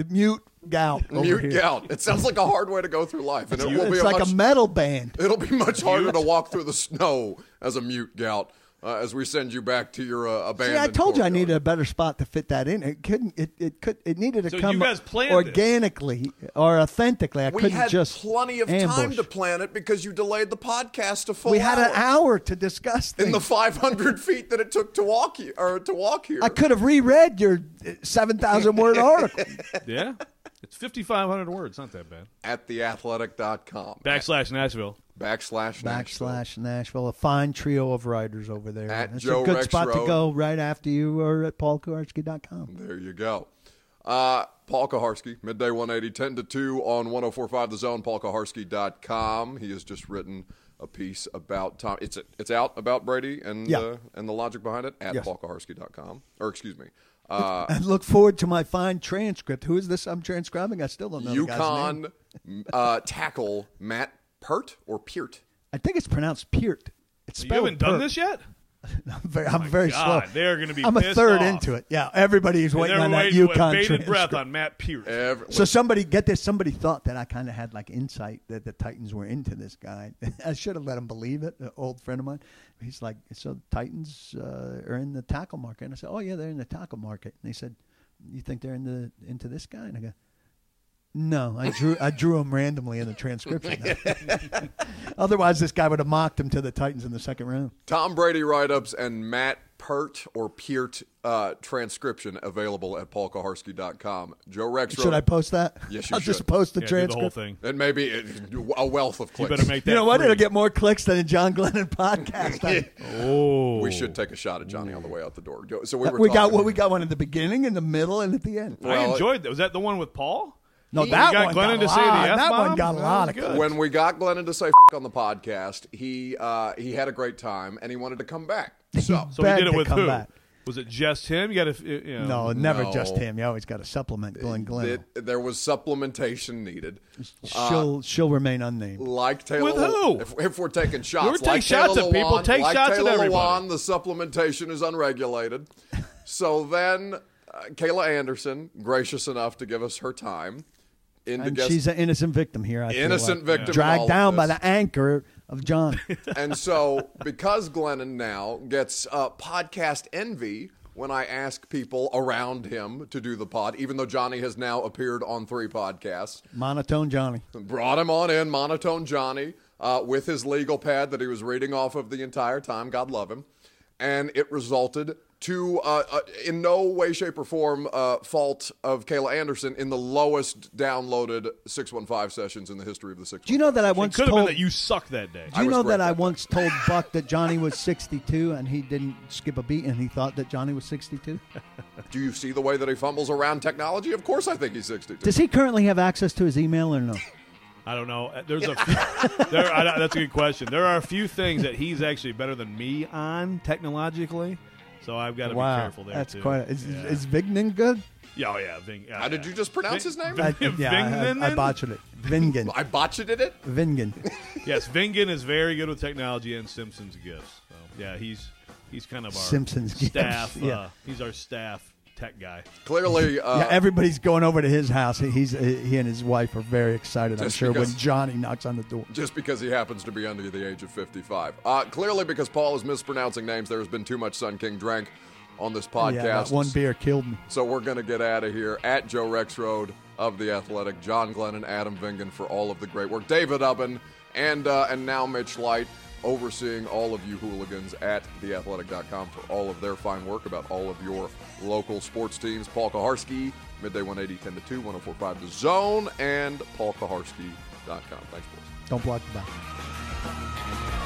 C: mute gout. over
A: Mute
C: here.
A: gout. It sounds like a hard way to go through life, and it will be
C: It's
A: a
C: like
A: much,
C: a metal band.
A: It'll be much harder to walk through the snow as a mute gout uh, as we send you back to your uh, abandoned.
C: See, I told you I needed a better spot to fit that in. It couldn't. It, it could. It needed to
B: So
C: come
B: guys planned this.
C: organically or authentically. I
A: We
C: couldn't just.
A: I had
C: just
A: plenty of time to plan it because you delayed the podcast a full
C: We had
A: hour.
C: an hour to discuss
A: in the 500 feet that it took to walk you or to walk here.
C: I could have reread your seven thousand word article.
B: Yeah, it's 5,500 words. Not that bad.
A: at theathletic.com
B: Backslash Nashville.
A: Backslash Nashville.
C: Backslash Nashville, a fine trio of writers over there.
A: At
C: It's
A: Joe
C: a good
A: Rex
C: spot
A: Road.
C: to go right after you or at paulkuharsky.com.
A: There you go. Uh, Paul Kuharsky, midday 180, 10 to 2 on 1045 The Zone, paulkuharsky.com. He has just written a piece about Tom. It's it's out about Brady and
C: Yeah.
A: uh, and the logic behind it at
C: Yes.
A: paulkuharsky.com. Or excuse me, uh,
C: And look forward to my fine transcript. Who is this I'm transcribing? I still don't know the guy's name.
A: UConn uh, tackle Matt Pert or Peart.
C: I think it's pronounced Peart. It's
B: You
C: spelled
B: haven't done
C: Pert.
B: this yet?
C: I'm very, I'm very
B: God,
C: slow.
B: they're going to be.
C: I'm a third
B: off.
C: into it. Yeah, everybody's waiting on that
B: waiting
C: UConn
B: bated breath on Matt Pierce.
A: Every,
C: So somebody get this. Somebody thought that I kind of had like insight that the Titans were into this guy. I should have let him believe it. An old friend of mine. He's like, so the Titans uh, are in the tackle market. And I said, oh yeah, they're in the tackle market. And he said, you think they're in the into this guy? And I go, no, I drew I drew him randomly in the transcription. Otherwise, this guy would have mocked him to the Titans in the second round.
A: Tom Brady write ups and Matt Pert or Peart uh, transcription available at paulkuharsky.com. Joe Rex
C: Should
A: wrote-
C: I post that?
A: Yes, you
C: I'll just
A: should.
C: post the
B: Yeah, do the whole thing.
A: It may be a wealth of clicks.
B: You better make that.
C: You know what?
B: free.
C: It'll get more clicks than a John Glennon podcast.
B: Oh,
A: we should take a shot at Johnny on the way out the door. So we were
C: we got
A: talking-
C: well, we got one at the beginning, in the middle, and at the end.
B: I enjoyed that. Was that the one with Paul?
C: No,
A: He-
C: that
B: You got
C: one
B: Glennon
C: got
B: to
C: a
B: say the
C: lot.
B: F
C: That one got a lot of
B: good.
A: when we got Glennon to say F- on the podcast, he uh, he had a great time and he wanted to come back. So
B: So
C: Begged
B: he did it with who?
C: back.
B: Was it just him? You got to. You know,
C: No, never
A: No.
C: just him. You always got to supplement Glenn Glenn.
A: it- there was supplementation needed.
C: she'll she'll remain unnamed.
A: Like Taylor,
B: With who?
A: If, if we're taking shots,
B: We're taking
A: like
B: shots
A: Taylor
B: at people. Take
A: like
B: shots at everybody.
A: Lewan, the supplementation is unregulated. so then, uh, Kayla Anderson, gracious enough to give us her time,
C: And
A: guest,
C: she's an innocent victim here. I
A: innocent
C: like.
A: victim,
C: dragged down by the anchor of John.
A: and so because Glennon now gets uh, podcast envy when I ask people around him to do the pod, even though Johnny has now appeared on three podcasts.
C: Monotone Johnny.
A: Brought him on in, monotone Johnny, uh, with his legal pad that he was reading off of the entire time. God love him. And it resulted to, uh, uh, in no way, shape, or form, uh, fault of Kayla Anderson in the lowest downloaded 615 sessions in the history of the 615.
C: Do you know that I once
B: could have been
C: told?
B: that you sucked that day.
C: do you
A: was
C: know
A: great
C: that I
A: day.
C: once told Buck that Johnny was 62 and he didn't skip a beat and he thought that Johnny was 62?
A: Do you see the way that he fumbles around technology? Of course I think he's 62.
C: Does he currently have access to his email or no?
B: I don't know. Uh, There's a few, there. I, that's a good question. There are a few things that he's actually better than me on technologically, so I've got to be careful there
C: that's
B: too.
C: quite. Is,
B: yeah.
C: is Vignan good?
B: Yeah, oh yeah. Ving, yeah,
A: How did you just pronounce his name?
C: I,
B: Ving-
C: yeah, I, I, I botched it. Vingan.
A: I botched it, it?
C: Vingan.
B: Yes, Vingan is very good with technology and Simpsons gifts. So yeah, he's he's kind of our
C: Simpsons gifts,
B: staff.
C: yeah.
B: Uh, he's our staff tech guy.
A: Clearly, uh,
C: yeah, everybody's going over to his house. He- He's he and his wife are very excited. I'm sure
A: because-
C: when Johnny knocks on the door.
A: just because he happens to be under the age of 55. Uh, clearly, because Paul is mispronouncing names, there has been too much Sun King drank on this podcast.
C: Yeah, that one beer killed me.
A: So we're going to get out of here at Joe Rexrode of the Athletic, John Glennon, Adam Vingan for all of the great work, David Ubben, and uh, and now Mitch Light overseeing all of you hooligans at theathletic.com for all of their fine work about all of your local sports teams. Paul Kuharsky, midday 180, 10 to 2, 1045 The Zone, and paulkuharsky.com. Thanks, boys.
C: Don't block the back.